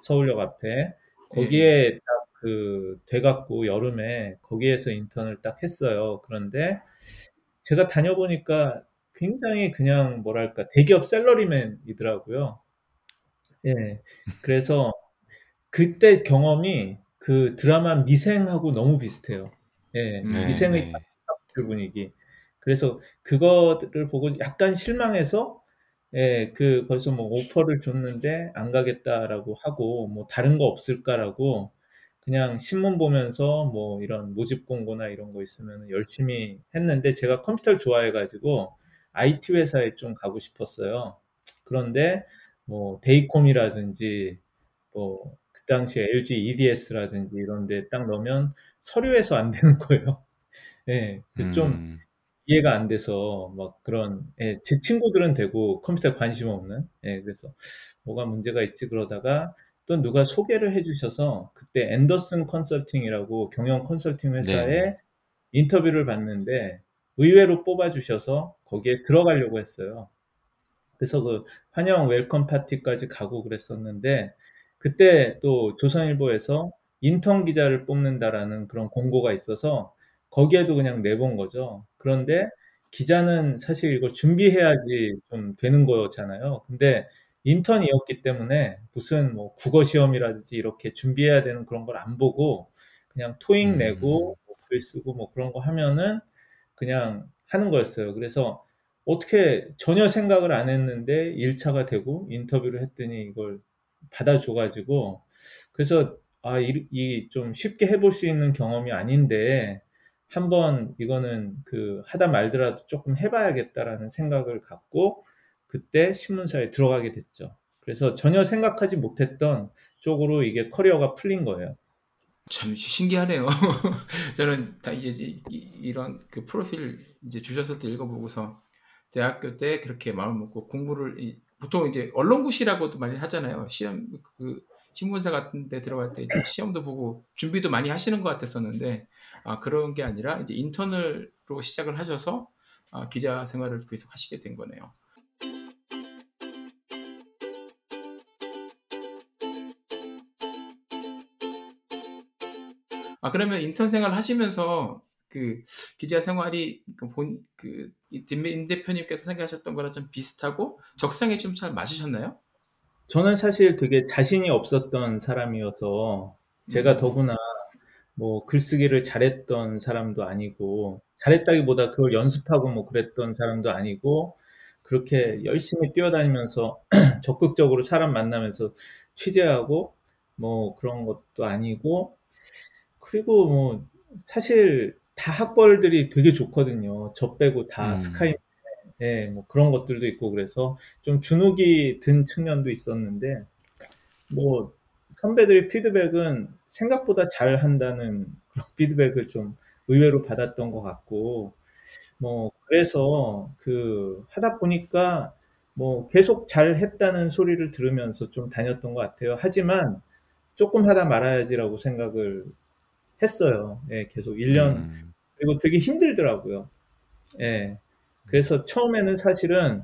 서울역 앞에. 거기에 딱 그 돼갖고 여름에 거기에서 인턴을 딱 했어요. 그런데 제가 다녀보니까 굉장히 그냥 뭐랄까 대기업 샐러리맨이더라고요. 예, 그래서 그때 경험이 그 드라마 미생하고 너무 비슷해요. 예, 음, 미생의. 딱 분위기. 그래서 그거를 보고 약간 실망해서 예, 그 거기서 뭐 오퍼를 줬는데 안 가겠다라고 하고 뭐 다른 거 없을까라고 그냥 신문 보면서 뭐 이런 모집 공고나 이런 거 있으면 열심히 했는데 제가 컴퓨터를 좋아해 가지고 IT 회사에 좀 가고 싶었어요. 그런데 뭐 데이콤이라든지 뭐 그 당시에 LG EDS라든지 이런 데 딱 넣으면 서류에서 안 되는 거예요. 예, 그래서 좀 음. 이해가 안 돼서 막 그런 예, 제 친구들은 되고 컴퓨터에 관심 없는 예, 그래서 뭐가 문제가 있지 그러다가 또 누가 소개를 해 주셔서 그때 Andersen Consulting이라고 경영 컨설팅 회사에 네네. 인터뷰를 봤는데 의외로 뽑아 주셔서 거기에 들어가려고 했어요. 그래서 그 환영 welcome 파티까지 가고 그랬었는데 그때 또 조선일보에서 인턴 기자를 뽑는다라는 그런 공고가 있어서 거기에도 그냥 내본 거죠. 그런데 기자는 사실 이걸 준비해야지 좀 되는 거잖아요. 근데 인턴이었기 때문에 무슨 뭐 국어 시험이라든지 이렇게 준비해야 되는 그런 걸 안 보고 그냥 토익 내고 음. 뭐글 쓰고 뭐 그런 거 하면은 그냥 하는 거였어요. 그래서 어떻게 전혀 생각을 안 했는데 1차가 되고 인터뷰를 했더니 이걸 받아줘가지고 그래서 아, 이, 이좀 쉽게 해볼 수 있는 경험이 아닌데 한번 이거는 그 하다 말더라도 조금 해봐야겠다라는 생각을 갖고 그때 신문사에 들어가게 됐죠. 그래서 전혀 생각하지 못했던 쪽으로 이게 커리어가 풀린 거예요. 참 신기하네요. 저는 다 이제 이- 이런 그 프로필 이제 주셨을 때 읽어보고서 대학교 때 그렇게 마음 먹고 공부를 이- 보통 이제 언론고시라고도 많이 하잖아요. 시험 그 신문사 같은 데 들어갈 때 시험도 보고 준비도 많이 하시는 것 같았었는데 아 그런 게 아니라 이제 인턴으로 시작을 하셔서 아, 기자 생활을 계속 하시게 된 거네요. 아 그러면 인턴 생활 하시면서 그 기자 생활이 본그 임 대표님께서 생각하셨던 거랑 좀 비슷하고 적성에 좀 잘 맞으셨나요? 저는 사실 되게 자신이 없었던 사람이어서 제가 음. 더구나 뭐 글쓰기를 잘했던 사람도 아니고 잘했다기보다 그걸 연습하고 뭐 그랬던 사람도 아니고 그렇게 열심히 뛰어다니면서 적극적으로 사람 만나면서 취재하고 뭐 그런 것도 아니고 그리고 뭐 사실 다 학벌들이 되게 좋거든요. 저 빼고 다 음. 스카이 예, 뭐 그런 것들도 있고 그래서 좀 주눅이 든 측면도 있었는데 뭐 선배들의 피드백은 생각보다 잘 한다는 그런 피드백을 좀 의외로 받았던 것 같고 뭐 그래서 그 하다 보니까 뭐 계속 잘 했다는 소리를 들으면서 좀 다녔던 것 같아요. 하지만 조금 하다 말아야지라고 생각을 했어요. 예, 계속 1년 음. 그리고 되게 힘들더라고요. 예. 그래서 처음에는 사실은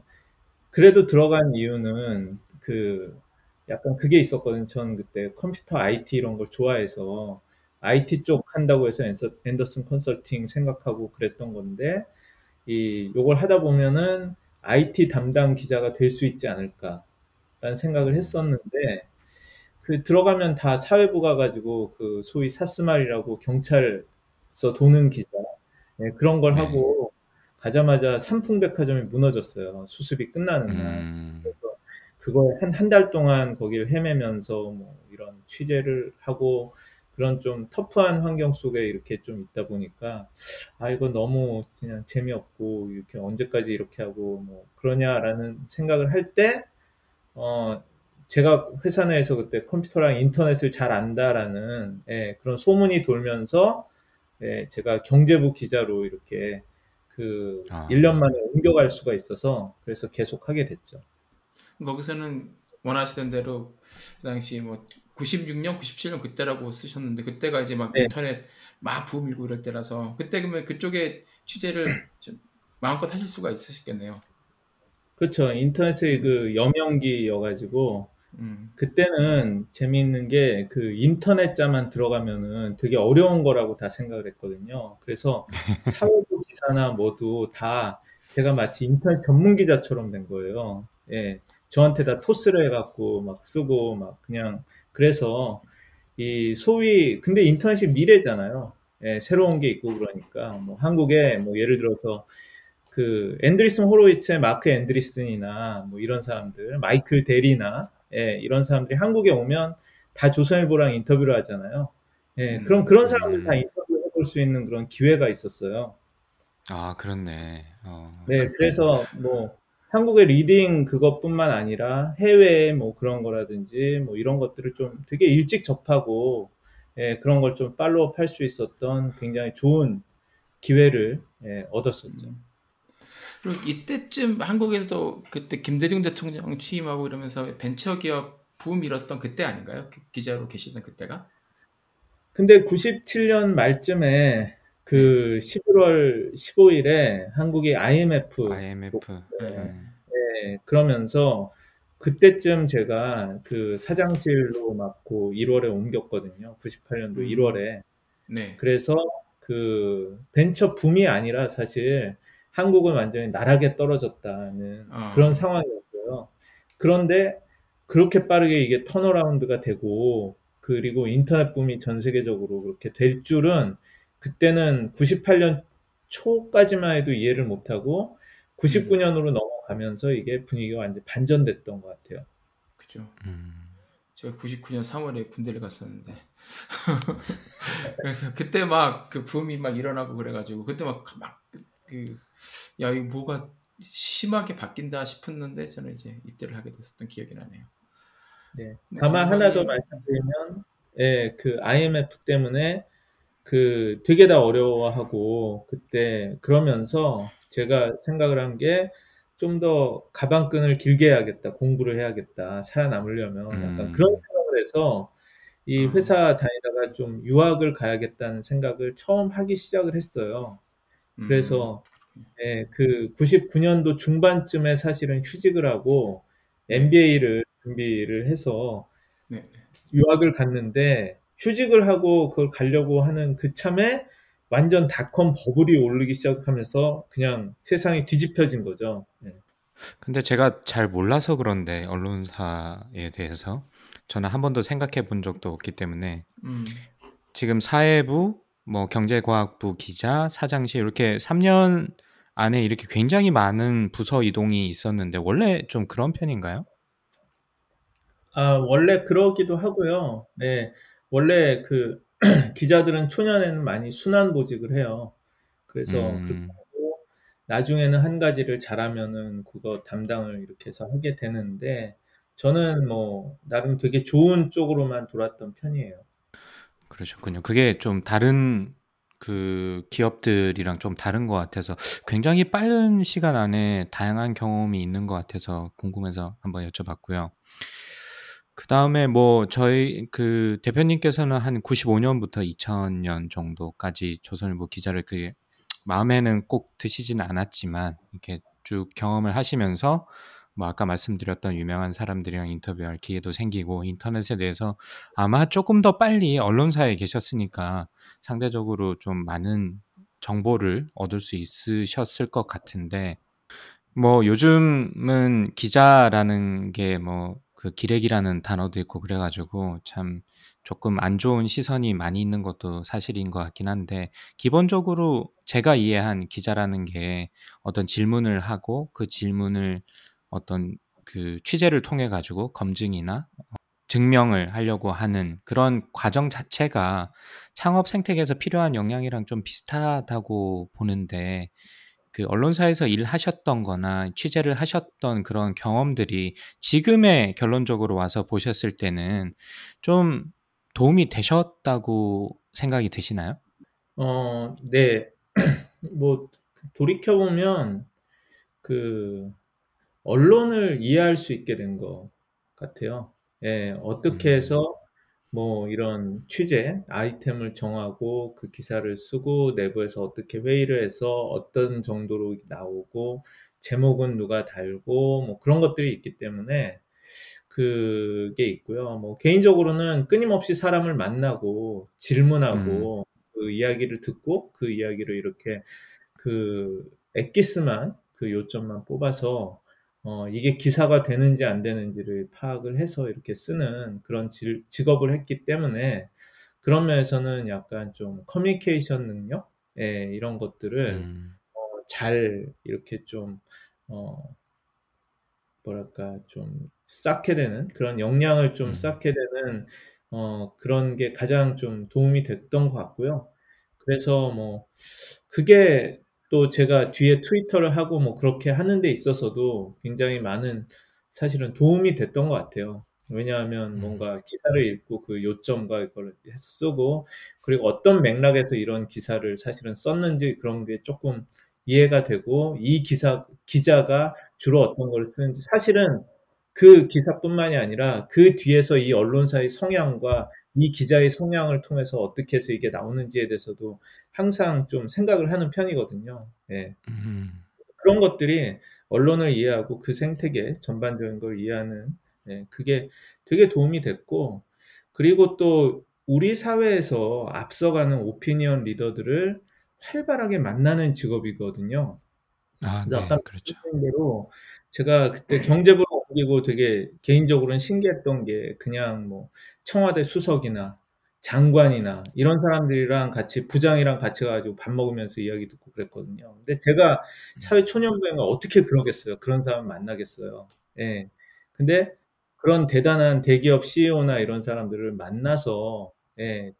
그래도 들어간 이유는 그 약간 그게 있었거든요. 저는 그때 컴퓨터 IT 이런 걸 좋아해서 IT 쪽 한다고 해서 앤서- 앤더슨 컨설팅 생각하고 그랬던 건데 이 요걸 하다 보면은 IT 담당 기자가 될 수 있지 않을까라는 생각을 했었는데 그 들어가면 다 사회부 가 가지고 그 소위 사스말이라고 경찰서 도는 기자 네, 그런 걸 네. 하고 가자마자 삼풍백화점이 무너졌어요. 수습이 끝나는 날. 음. 그래서 그걸 한 한 달 동안 거기를 헤매면서 뭐 이런 취재를 하고 그런 좀 터프한 환경 속에 이렇게 좀 있다 보니까 아 이거 너무 그냥 재미없고 이렇게 언제까지 이렇게 하고 뭐 그러냐라는 생각을 할 때 어 제가 회사 내에서 그때 컴퓨터랑 인터넷을 잘 안다라는 예, 그런 소문이 돌면서 예, 제가 경제부 기자로 이렇게 그 아. 1년 만에 옮겨갈 수가 있어서 그래서 계속 하게 됐죠. 거기서는 원하시던 대로 그 당시 뭐 96년, 97년 그때라고 쓰셨는데 그때가 이제 막 네. 인터넷 막붐 일고 이럴 때라서 그때 그러면 그쪽에 취재를 좀 마음껏 하실 수가 있으셨겠네요. 그렇죠. 인터넷의 그 여명기여가지고 음. 그때는 재미있는 게 그 인터넷자만 들어가면은 되게 어려운 거라고 다 생각을 했거든요. 그래서 사회부 기사나 뭐도 다 제가 마치 인터넷 전문 기자처럼 된 거예요. 예. 저한테 다 토스를 해갖고 막 쓰고 막 그냥 그래서 이 소위 근데 인터넷이 미래잖아요. 예, 새로운 게 있고 그러니까 뭐 한국에 뭐 예를 들어서 그 앤드리슨 호로이츠의 Marc Andreessen이나 뭐 이런 사람들, Michael Dell이나 예, 이런 사람들이 한국에 오면 다 조선일보랑 인터뷰를 하잖아요. 예, 그럼 그런 사람들 다 음. 인터뷰 해볼 수 있는 그런 기회가 있었어요. 아, 그렇네. 어. 네, 그래서 뭐 한국의 leading 그것뿐만 아니라 해외 뭐 그런 거라든지 뭐 이런 것들을 좀 되게 일찍 접하고 예, 그런 걸 좀 follow-up 할수 있었던 굉장히 좋은 기회를 예, 얻었었죠. 음. 그리고 이때쯤 한국에서도 그때 김대중 대통령 취임하고 이러면서 벤처기업 붐 일었던 그때 아닌가요? 그 기자로 계시던 그때가? 근데 97년 말쯤에 그 11월 15일에 한국이 IMF IMF. 네. 음. 예, 그러면서 그때쯤 제가 그 사장실로 맡고 1월에 옮겼거든요. 98년도 음. 1월에. 네. 그래서 그 벤처 붐이 아니라 사실 한국은 완전히 나락에 떨어졌다는 어. 그런 상황이었어요. 그런데 그렇게 빠르게 이게 턴어라운드가 되고 그리고 인터넷 붐이 전 세계적으로 그렇게 될 줄은 그때는 98년 초까지만 해도 이해를 못하고 99년으로 넘어가면서 이게 분위기가 완전 반전됐던 것 같아요. 그죠. 음. 제가 99년 3월에 군대를 갔었는데 그래서 그때 막 그 붐이 막 일어나고 그래가지고 그때 막 막 그 야 이거 뭐가 심하게 바뀐다 싶었는데 저는 이제 입대를 하게 됐었던 기억이 나네요. 네. 네, 다만 하나 더 말씀드리면, 예, 그 IMF 때문에 그 되게 다 어려워하고 그때 그러면서 제가 생각을 한 게 좀 더 가방끈을 길게 해야겠다, 공부를 해야겠다, 살아남으려면 약간 음. 그런 생각을 해서 이 아. 회사 다니다가 좀 유학을 가야겠다는 생각을 처음 하기 시작을 했어요. 음, 그래서 예, 그 99년도 중반쯤에 사실은 휴직을 하고 MBA를 준비를 해서 네. 유학을 갔는데 휴직을 하고 그걸 가려고 하는 그 참에 완전 닷컴 버블이 오르기 시작하면서 그냥 세상이 뒤집혀진 거죠. 예. 근데 제가 잘 몰라서 그런데 언론사에 대해서 저는 한 번도 생각해 본 적도 없기 때문에 음, 지금 사회부, 뭐 경제과학부 기자, 사장실 이렇게 3년 안에 이렇게 굉장히 많은 부서 이동이 있었는데 원래 좀 그런 편인가요? 아, 원래 그러기도 하고요. 네, 원래 그 기자들은 초년에는 많이 순환 보직을 해요. 그래서 음. 그렇게 하고 나중에는 한 가지를 잘하면은 그거 담당을 이렇게 해서 하게 되는데 저는 뭐 나름 되게 좋은 쪽으로만 돌았던 편이에요. 그러셨군요. 그게 좀 다른 그 기업들이랑 좀 다른 것 같아서 굉장히 빠른 시간 안에 다양한 경험이 있는 것 같아서 궁금해서 한번 여쭤봤고요. 그 다음에 뭐 저희 그 대표님께서는 한 95년부터 2000년 정도까지 조선일보 기자를 그 마음에는 꼭 드시진 않았지만 이렇게 쭉 경험을 하시면서 뭐 아까 말씀드렸던 유명한 사람들이랑 인터뷰할 기회도 생기고 인터넷에 대해서 아마 조금 더 빨리 언론사에 계셨으니까 상대적으로 좀 많은 정보를 얻을 수 있으셨을 것 같은데 뭐 요즘은 기자라는 게 뭐 그 기레기라는 단어도 있고 그래가지고 참 조금 안 좋은 시선이 많이 있는 것도 사실인 것 같긴 한데 기본적으로 제가 이해한 기자라는 게 어떤 질문을 하고 그 질문을 어떤 그 취재를 통해 가지고 검증이나 증명을 하려고 하는 그런 과정 자체가 창업 생태계에서 필요한 역량이랑 좀 비슷하다고 보는데 그 언론사에서 일하셨던 거나 취재를 하셨던 그런 경험들이 지금의 결론적으로 와서 보셨을 때는 좀 도움이 되셨다고 생각이 드시나요? 어, 네. 뭐 돌이켜 보면 그 언론을 이해할 수 있게 된 것 같아요. 예, 어떻게 음. 해서 뭐 이런 취재 아이템을 정하고 그 기사를 쓰고 내부에서 어떻게 회의를 해서 어떤 정도로 나오고 제목은 누가 달고 뭐 그런 것들이 있기 때문에 그게 있고요. 뭐 개인적으로는 끊임없이 사람을 만나고 질문하고 그 이야기를 듣고 그 이야기를 이렇게 그 엑기스만 그 요점만 뽑아서 어, 이게 기사가 되는지 안 되는지를 파악을 해서 이렇게 쓰는 그런 질- 직업을 했기 때문에 그런 면에서는 약간 좀 커뮤니케이션 능력 예, 이런 것들을 음. 어, 잘 이렇게 좀 어, 뭐랄까 좀 쌓게 되는 그런 역량을 좀 음. 쌓게 되는 어, 그런 게 가장 좀 도움이 됐던 것 같고요. 그래서 뭐 그게 또 제가 뒤에 트위터를 하고 뭐 그렇게 하는 데 있어서도 굉장히 많은 사실은 도움이 됐던 것 같아요. 왜냐하면 음. 뭔가 기사를 읽고 그 요점과 이걸 쓰고 그리고 어떤 맥락에서 이런 기사를 사실은 썼는지 그런 게 조금 이해가 되고 이 기사 기자가 주로 어떤 걸 쓰는지 사실은 그 기사뿐만이 아니라 그 뒤에서 이 언론사의 성향과 이 기자의 성향을 통해서 어떻게 해서 이게 나오는지에 대해서도 항상 좀 생각을 하는 편이거든요. 예. 음. 그런 것들이 언론을 이해하고 그 생태계 전반적인 걸 이해하는 예, 그게 되게 도움이 됐고 그리고 또 우리 사회에서 앞서가는 오피니언 리더들을 활발하게 만나는 직업이거든요. 아, 네, 아까 그렇죠. 대로 제가 그때 경제부 로 옮기고 되게 개인적으로는 신기했던 게 그냥 뭐 청와대 수석이나 장관이나 이런 사람들이랑 같이 부장이랑 같이 가지고 밥 먹으면서 이야기 듣고 그랬거든요. 근데 제가 사회 초년부에가 어떻게 그러겠어요? 그런 사람 만나겠어요. 예. 근데 그런 대단한 대기업 CEO나 이런 사람들을 만나서 예,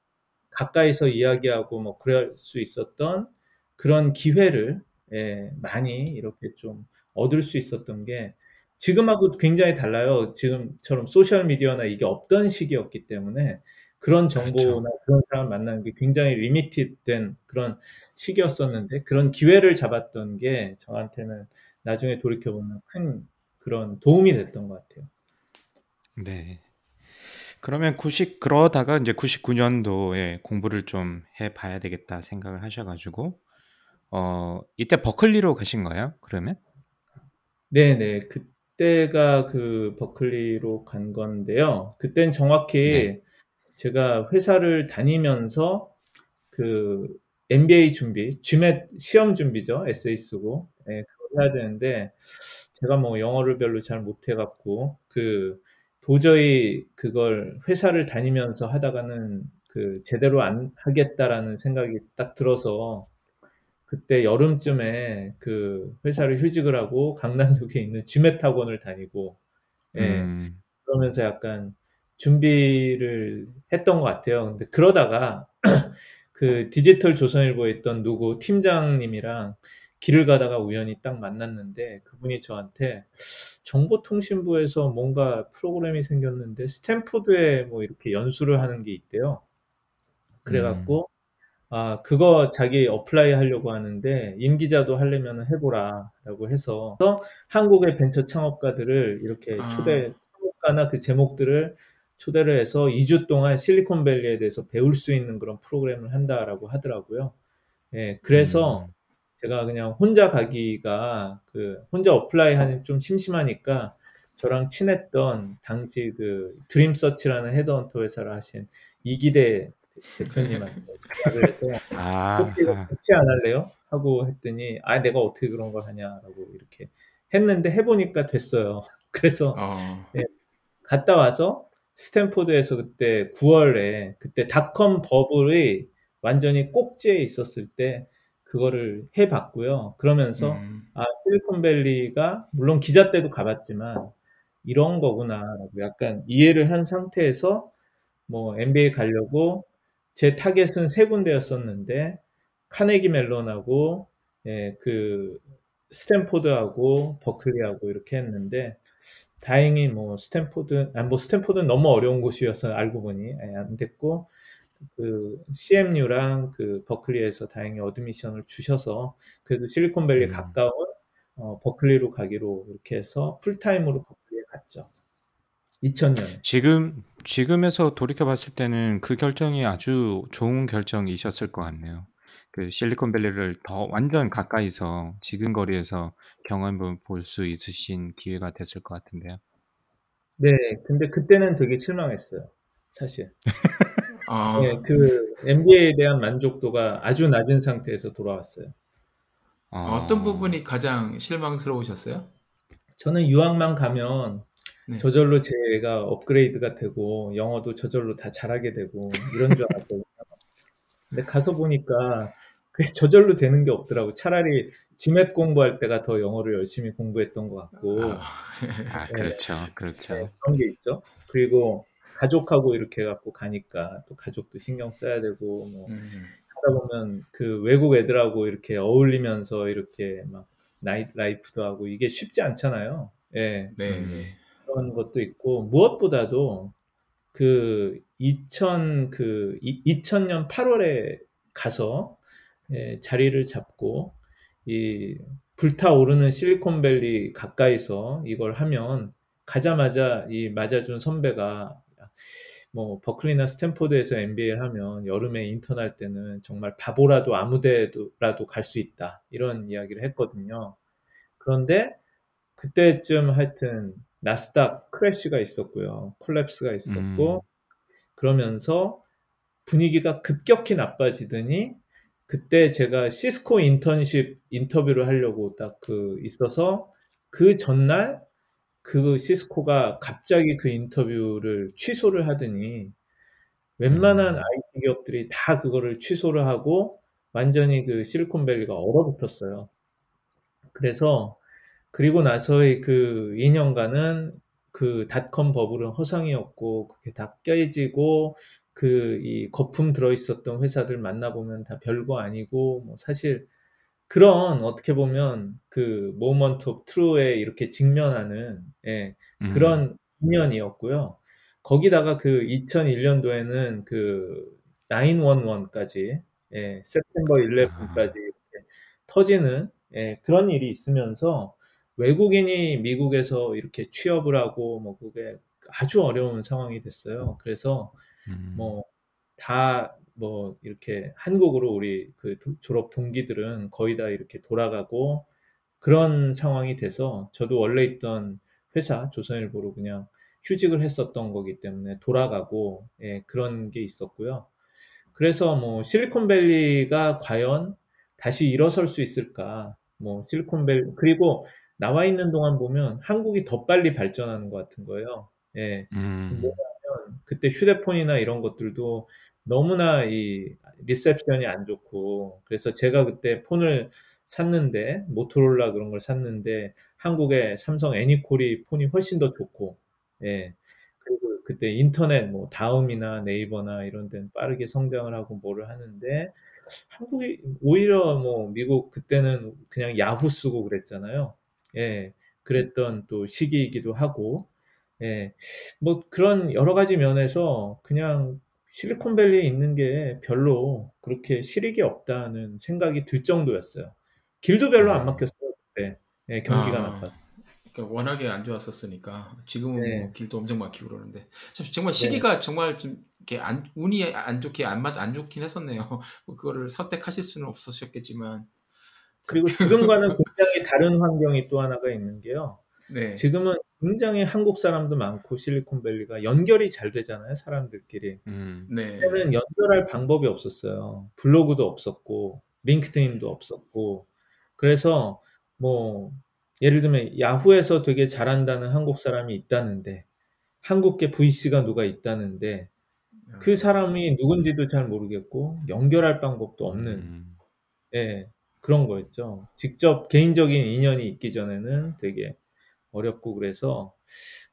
가까이서 이야기하고 뭐 그럴 수 있었던 그런 기회를 예, 많이 이렇게 좀 얻을 수 있었던 게 지금하고 굉장히 달라요. 지금처럼 소셜 미디어나 이게 없던 시기였기 때문에 그런 그렇죠. 정보나 그런 사람 만나는 게 굉장히 리미티된 그런 시기였었는데 그런 기회를 잡았던 게 저한테는 나중에 돌이켜 보면 큰 그런 도움이 됐던 것 같아요. 네. 그러면 90 그러다가 이제 99년도에 공부를 좀 해봐야 되겠다 생각을 하셔가지고 어 이때 버클리로 가신 거예요? 그러면? 네네. 그 때가 그 버클리로 간 건데요. 그땐 정확히 네. 제가 회사를 다니면서 그 MBA 준비, GMAT 시험 준비죠. 에세이 쓰고. 예, 그걸 해야 되는데 제가 뭐 영어를 별로 잘 못해 갖고 그 도저히 그걸 회사를 다니면서 하다가는 그 제대로 안 하겠다라는 생각이 딱 들어서 그때 여름쯤에 그 회사를 휴직을 하고 강남역에 있는 학원을 다니고 예, 음. 그러면서 약간 준비를 했던 것 같아요. 근데 그러다가 그 디지털 조선일보에 있던 누구 팀장님이랑 길을 가다가 우연히 딱 만났는데 그분이 저한테 정보통신부에서 뭔가 프로그램이 생겼는데 스탠포드에 뭐 이렇게 연수를 하는 게 있대요. 음. 그래갖고 아 그거 자기 apply 하려고 하는데 임 기자도 하려면 해보라라고 해서 한국의 벤처 창업가들을 이렇게 아. 초대 창업가나 그 재목들을 초대를 해서 2주 동안 실리콘밸리에 대해서 배울 수 있는 그런 프로그램을 한다라고 하더라고요. 예, 그래서 음. 제가 그냥 혼자 가기가 그 혼자 apply 하는 좀 심심하니까 저랑 친했던 당시 그 드림서치라는 헤드헌터 회사를 하신 이기대 대표님한테 해서 아, 혹시 이거 아. 같이 안 할래요? 하고 했더니 아 내가 어떻게 그런 걸 하냐라고 이렇게 했는데 해보니까 됐어요. 그래서 어. 갔다 와서 스탠포드에서 그때 9월에 그때 닷컴 버블이 완전히 꼭지에 있었을 때 그거를 해봤고요. 그러면서 음. 아 실리콘밸리가 물론 기자 때도 가봤지만 이런 거구나라고 약간 이해를 한 상태에서 뭐 MBA 가려고 제 타겟은 세 군데였었는데 카네기 멜론하고 예, 그 스탠포드하고 버클리하고 이렇게 했는데 다행히 뭐 스탠포드 아뭐 스탠포드는 너무 어려운 곳이어서 알고 보니 예, 안 됐고 그 CMU랑 그 버클리에서 다행히 admission을 주셔서 그래도 실리콘밸리 음. 가까운 어, 버클리로 가기로 이렇게 해서 풀타임으로 버클리에 갔죠. 2000년에. 지금 지금에서 돌이켜 봤을 때는 그 결정이 아주 좋은 결정이셨을 것 같네요. 그 실리콘밸리를 더 완전 가까이서 지근거리에서 경험을 볼 수 있으신 기회가 됐을 것 같은데요. 네, 근데 그때는 되게 실망했어요. 사실. 어. 네, 그 MBA에 대한 만족도가 아주 낮은 상태에서 돌아왔어요. 어떤 부분이 가장 실망스러우셨어요? 저는 유학만 가면 네. 저절로 제가 업그레이드가 되고 영어도 저절로 다 잘하게 되고 이런 줄 알았거든요. 근데 가서 보니까 그게 저절로 되는 게 없더라고. 차라리 지맷 공부할 때가 더 영어를 열심히 공부했던 것 같고. 아, 아 네. 그렇죠, 그렇죠. 네, 그런 게 있죠. 그리고 가족하고 이렇게 갖고 가니까 또 가족도 신경 써야 되고 뭐 음, 하다 보면 그 외국 애들하고 이렇게 어울리면서 이렇게 막 나이 라이프도 하고 이게 쉽지 않잖아요. 예. 네, 음. 네. 그런 것도 있고 무엇보다도 그 2000, 그 2000년 8월에 가서 예, 자리를 잡고 이 불타오르는 실리콘밸리 가까이서 이걸 하면 가자마자 이 맞아준 선배가 뭐 버클리나 스탠포드에서 MBA를 하면 여름에 인턴할 때는 정말 바보라도 아무 데라도 갈 수 있다 이런 이야기를 했거든요. 그런데 그때쯤 하여튼 나스닥 crash가 있었고요. collapse가 있었고 음. 그러면서 분위기가 급격히 나빠지더니 그때 제가 시스코 인턴십 인터뷰를 하려고 딱 그 있어서 그 전날 그 시스코가 갑자기 그 인터뷰를 취소를 하더니 웬만한 음. IT 기업들이 다 그거를 취소를 하고 완전히 그 실리콘밸리가 얼어붙었어요. 그래서 그리고 나서의 그 2년간은 그 닷컴 버블은 허상이었고 그게 다 깨지고 그 이 거품 들어 있었던 회사들 만나보면 다 별거 아니고 뭐 사실 그런 어떻게 보면 그 moment of truth에 이렇게 직면하는 예, 음. 그런 2년이었고요. 거기다가 그 2001년도에는 그 911까지 예, September 11까지 이렇게 터지는 예, 그런 일이 있으면서 외국인이 미국에서 이렇게 취업을 하고 뭐 그게 아주 어려운 상황이 됐어요. 그래서 음. 뭐다뭐 이렇게 한국으로 우리 그 도- 졸업 동기들은 거의 다 이렇게 돌아가고 그런 상황이 돼서 저도 원래 있던 회사 조선일보로 그냥 휴직을 했었던 거기 때문에 돌아가고 예, 그런 게 있었고요. 그래서 뭐 실리콘밸리가 과연 다시 일어설 수 있을까? 뭐 실리콘밸리 그리고 나와 있는 동안 보면 한국이 더 빨리 발전하는 것 같은 거예요. 예. 음. 뭐냐면 그때 휴대폰이나 이런 것들도 너무나 이 reception이 안 좋고 그래서 제가 그때 폰을 샀는데 모토로라 그런 걸 샀는데 한국의 삼성 애니콜이 폰이 훨씬 더 좋고 예. 그리고 그때 인터넷 뭐 다음이나 네이버나 이런 데는 빠르게 성장을 하고 뭐를 하는데 한국이 오히려 뭐 미국 그때는 그냥 야후 쓰고 그랬잖아요. 예. 그랬던 또 시기이기도 하고 예. 뭐 그런 여러 가지 면에서 그냥 실리콘밸리에 있는 게 별로 그렇게 실익이 없다는 생각이 들 정도였어요. 길도 별로 안 음. 막혔어요, 그때. 예, 경기가 아, 나빠서. 그러니까 워낙에 안 좋았었으니까 지금은 네. 뭐 길도 엄청 막히고 그러는데 참 정말 네. 시기가 정말 좀 이렇게 안, 운이 안 좋게 안 맞 안 좋긴 했었네요. 뭐 그거를 선택하실 수는 없으셨겠지만 그리고 지금과는 굉장히 다른 환경이 또 하나가 있는 게요. 네. 지금은 굉장히 한국 사람도 많고 실리콘밸리가 연결이 잘 되잖아요, 사람들끼리. 음. 네. 그때는 연결할 방법이 없었어요. 블로그도 없었고, 링크드인도 없었고. 그래서 뭐 예를 들면 야후에서 되게 잘한다는 한국 사람이 있다는데 한국계 VC가 누가 있다는데 그 사람이 누군지도 잘 모르겠고 연결할 방법도 없는 음. 예, 그런 거였죠. 직접 개인적인 인연이 있기 전에는 되게 어렵고 그래서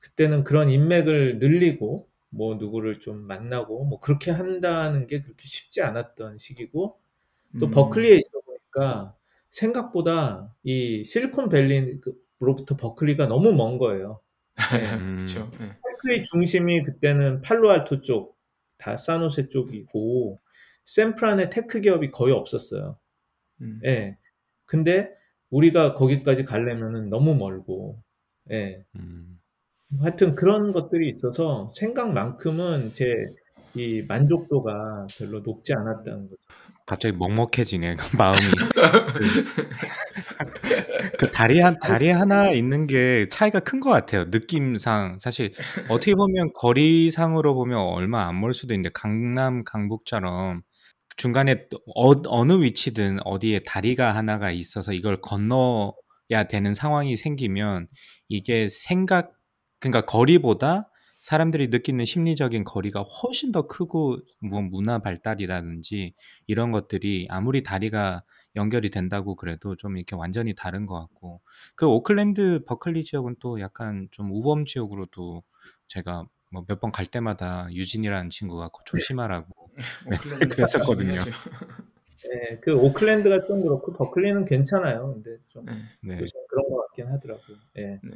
그때는 그런 인맥을 늘리고 뭐 누구를 좀 만나고 뭐 그렇게 한다는 게 그렇게 쉽지 않았던 시기고 또 음. 버클리에 있어 보니까 생각보다 이 실리콘밸리로부터 버클리가 너무 먼 거예요. 예. 음. 그렇죠. 네. 버클리 중심이 그때는 팔로알토 쪽, 다 산호세 쪽이고 샌프란에 tech 기업이 거의 없었어요. 음. 예. 근데 우리가 거기까지 가려면은 너무 멀고, 예. 음. 하여튼 그런 것들이 있어서 생각만큼은 제 이 만족도가 별로 높지 않았다는 거죠. 갑자기 먹먹해지네 마음이. 그, 그 다리 한 다리 하나 있는 게 차이가 큰 것 같아요. 느낌상 사실 어떻게 보면 거리상으로 보면 얼마 안 멀 수도 있는데 강남 강북처럼 중간에 또 어, 어느 위치든 어디에 다리가 하나가 있어서 이걸 건너야 되는 상황이 생기면 이게 생각 그러니까 거리보다 사람들이 느끼는 심리적인 거리가 훨씬 더 크고 뭐 문화 발달이라든지 이런 것들이 아무리 다리가 연결이 된다고 그래도 좀 이렇게 완전히 다른 것 같고. 그 오클랜드 버클리 지역은 또 약간 좀 우범 지역으로도 제가 뭐 몇 번 갈 때마다 유진이라는 친구가 그 조심하라고 오클랜드는 그랬었거든요. 조심해야죠. 네, 그 오클랜드가 좀 그렇고 버클리는 괜찮아요. 근데 좀 네. 네. 그런 것 같긴 하더라고요. 예. 네.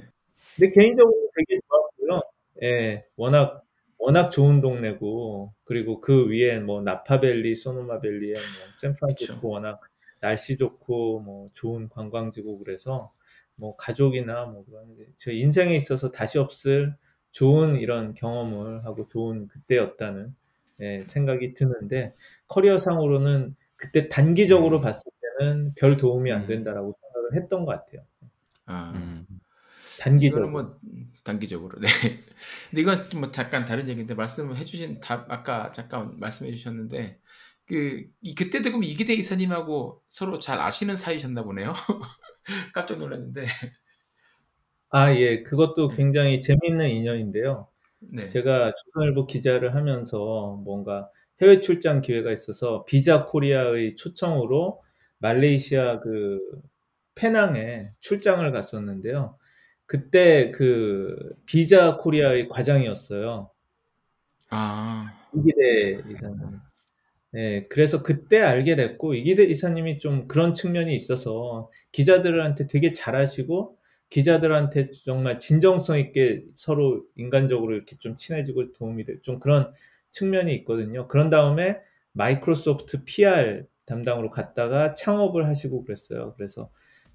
근데 개인적으로 되게 좋았고요. 예, 워낙 워낙 좋은 동네고 그리고 그 위에 뭐 나파밸리, 소노마밸리에 뭐 샌프란시스코 그쵸. 워낙 날씨 좋고 뭐 좋은 관광지고 그래서 뭐 가족이나 뭐 그런 게제 인생에 있어서 다시 없을 좋은 이런 경험을 하고 좋은 그때였다는 예, 생각이 드는데 커리어상으로는 그때 단기적으로 음. 봤을 때는 별 도움이 안 음. 된다라고 생각을 했던 것 같아요. 아. 음. 단기적으로. 뭐 음, 단기적으로. 네. 근데 이건 뭐 잠깐 다른 얘기인데 말씀을 해주신 답 아까 잠깐 말씀해 주셨는데 그 이 그때도 그럼 이기대 이사님하고 서로 잘 아시는 사이셨나 보네요. 깜짝 놀랐는데. 아, 예. 그것도 네. 굉장히 재미있는 인연인데요. 네. 제가 조선일보 기자를 하면서 뭔가 해외 출장 기회가 있어서 비자 코리아의 초청으로 말레이시아 그 페낭에 출장을 갔었는데요. 그때 그 비자 코리아의 과장이었어요. 아. 이기대 이사님. 네, 그래서 그때 알게 됐고 이기대 이사님이 좀 그런 측면이 있어서 기자들한테 되게 잘하시고 기자들한테 정말 진정성 있게 서로 인간적으로 이렇게 좀 친해지고 도움이 될 좀 그런 측면이 있거든요. 그런 다음에 마이크로소프트 PR 담당으로 갔다가 창업을 하시고 그랬어요. 그래서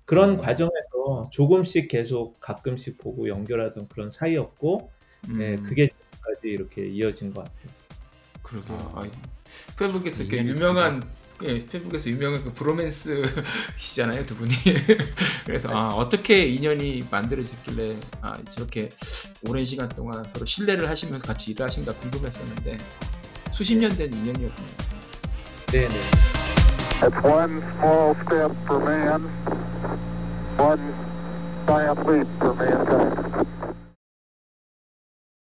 그런 음. 과정에서 조금씩 계속 가끔씩 보고 연결하던 그런 사이였고, 네, 음. 그게 지금까지 이렇게 이어진 것 같아요. 그러게요. 아. 아, 페북에서 이렇게 유명한 예, 페북에서 유명한 그 브로맨스시잖아요 두 분이. 그래서 아, 어떻게 인연이 만들어졌길래 아, 저렇게 오랜 시간 동안 서로 신뢰를 하시면서 같이 일을 하신가 궁금했었는데 수십 년 된 인연이었군요. 네, 네. It's one small step for man, one giant leap for mankind.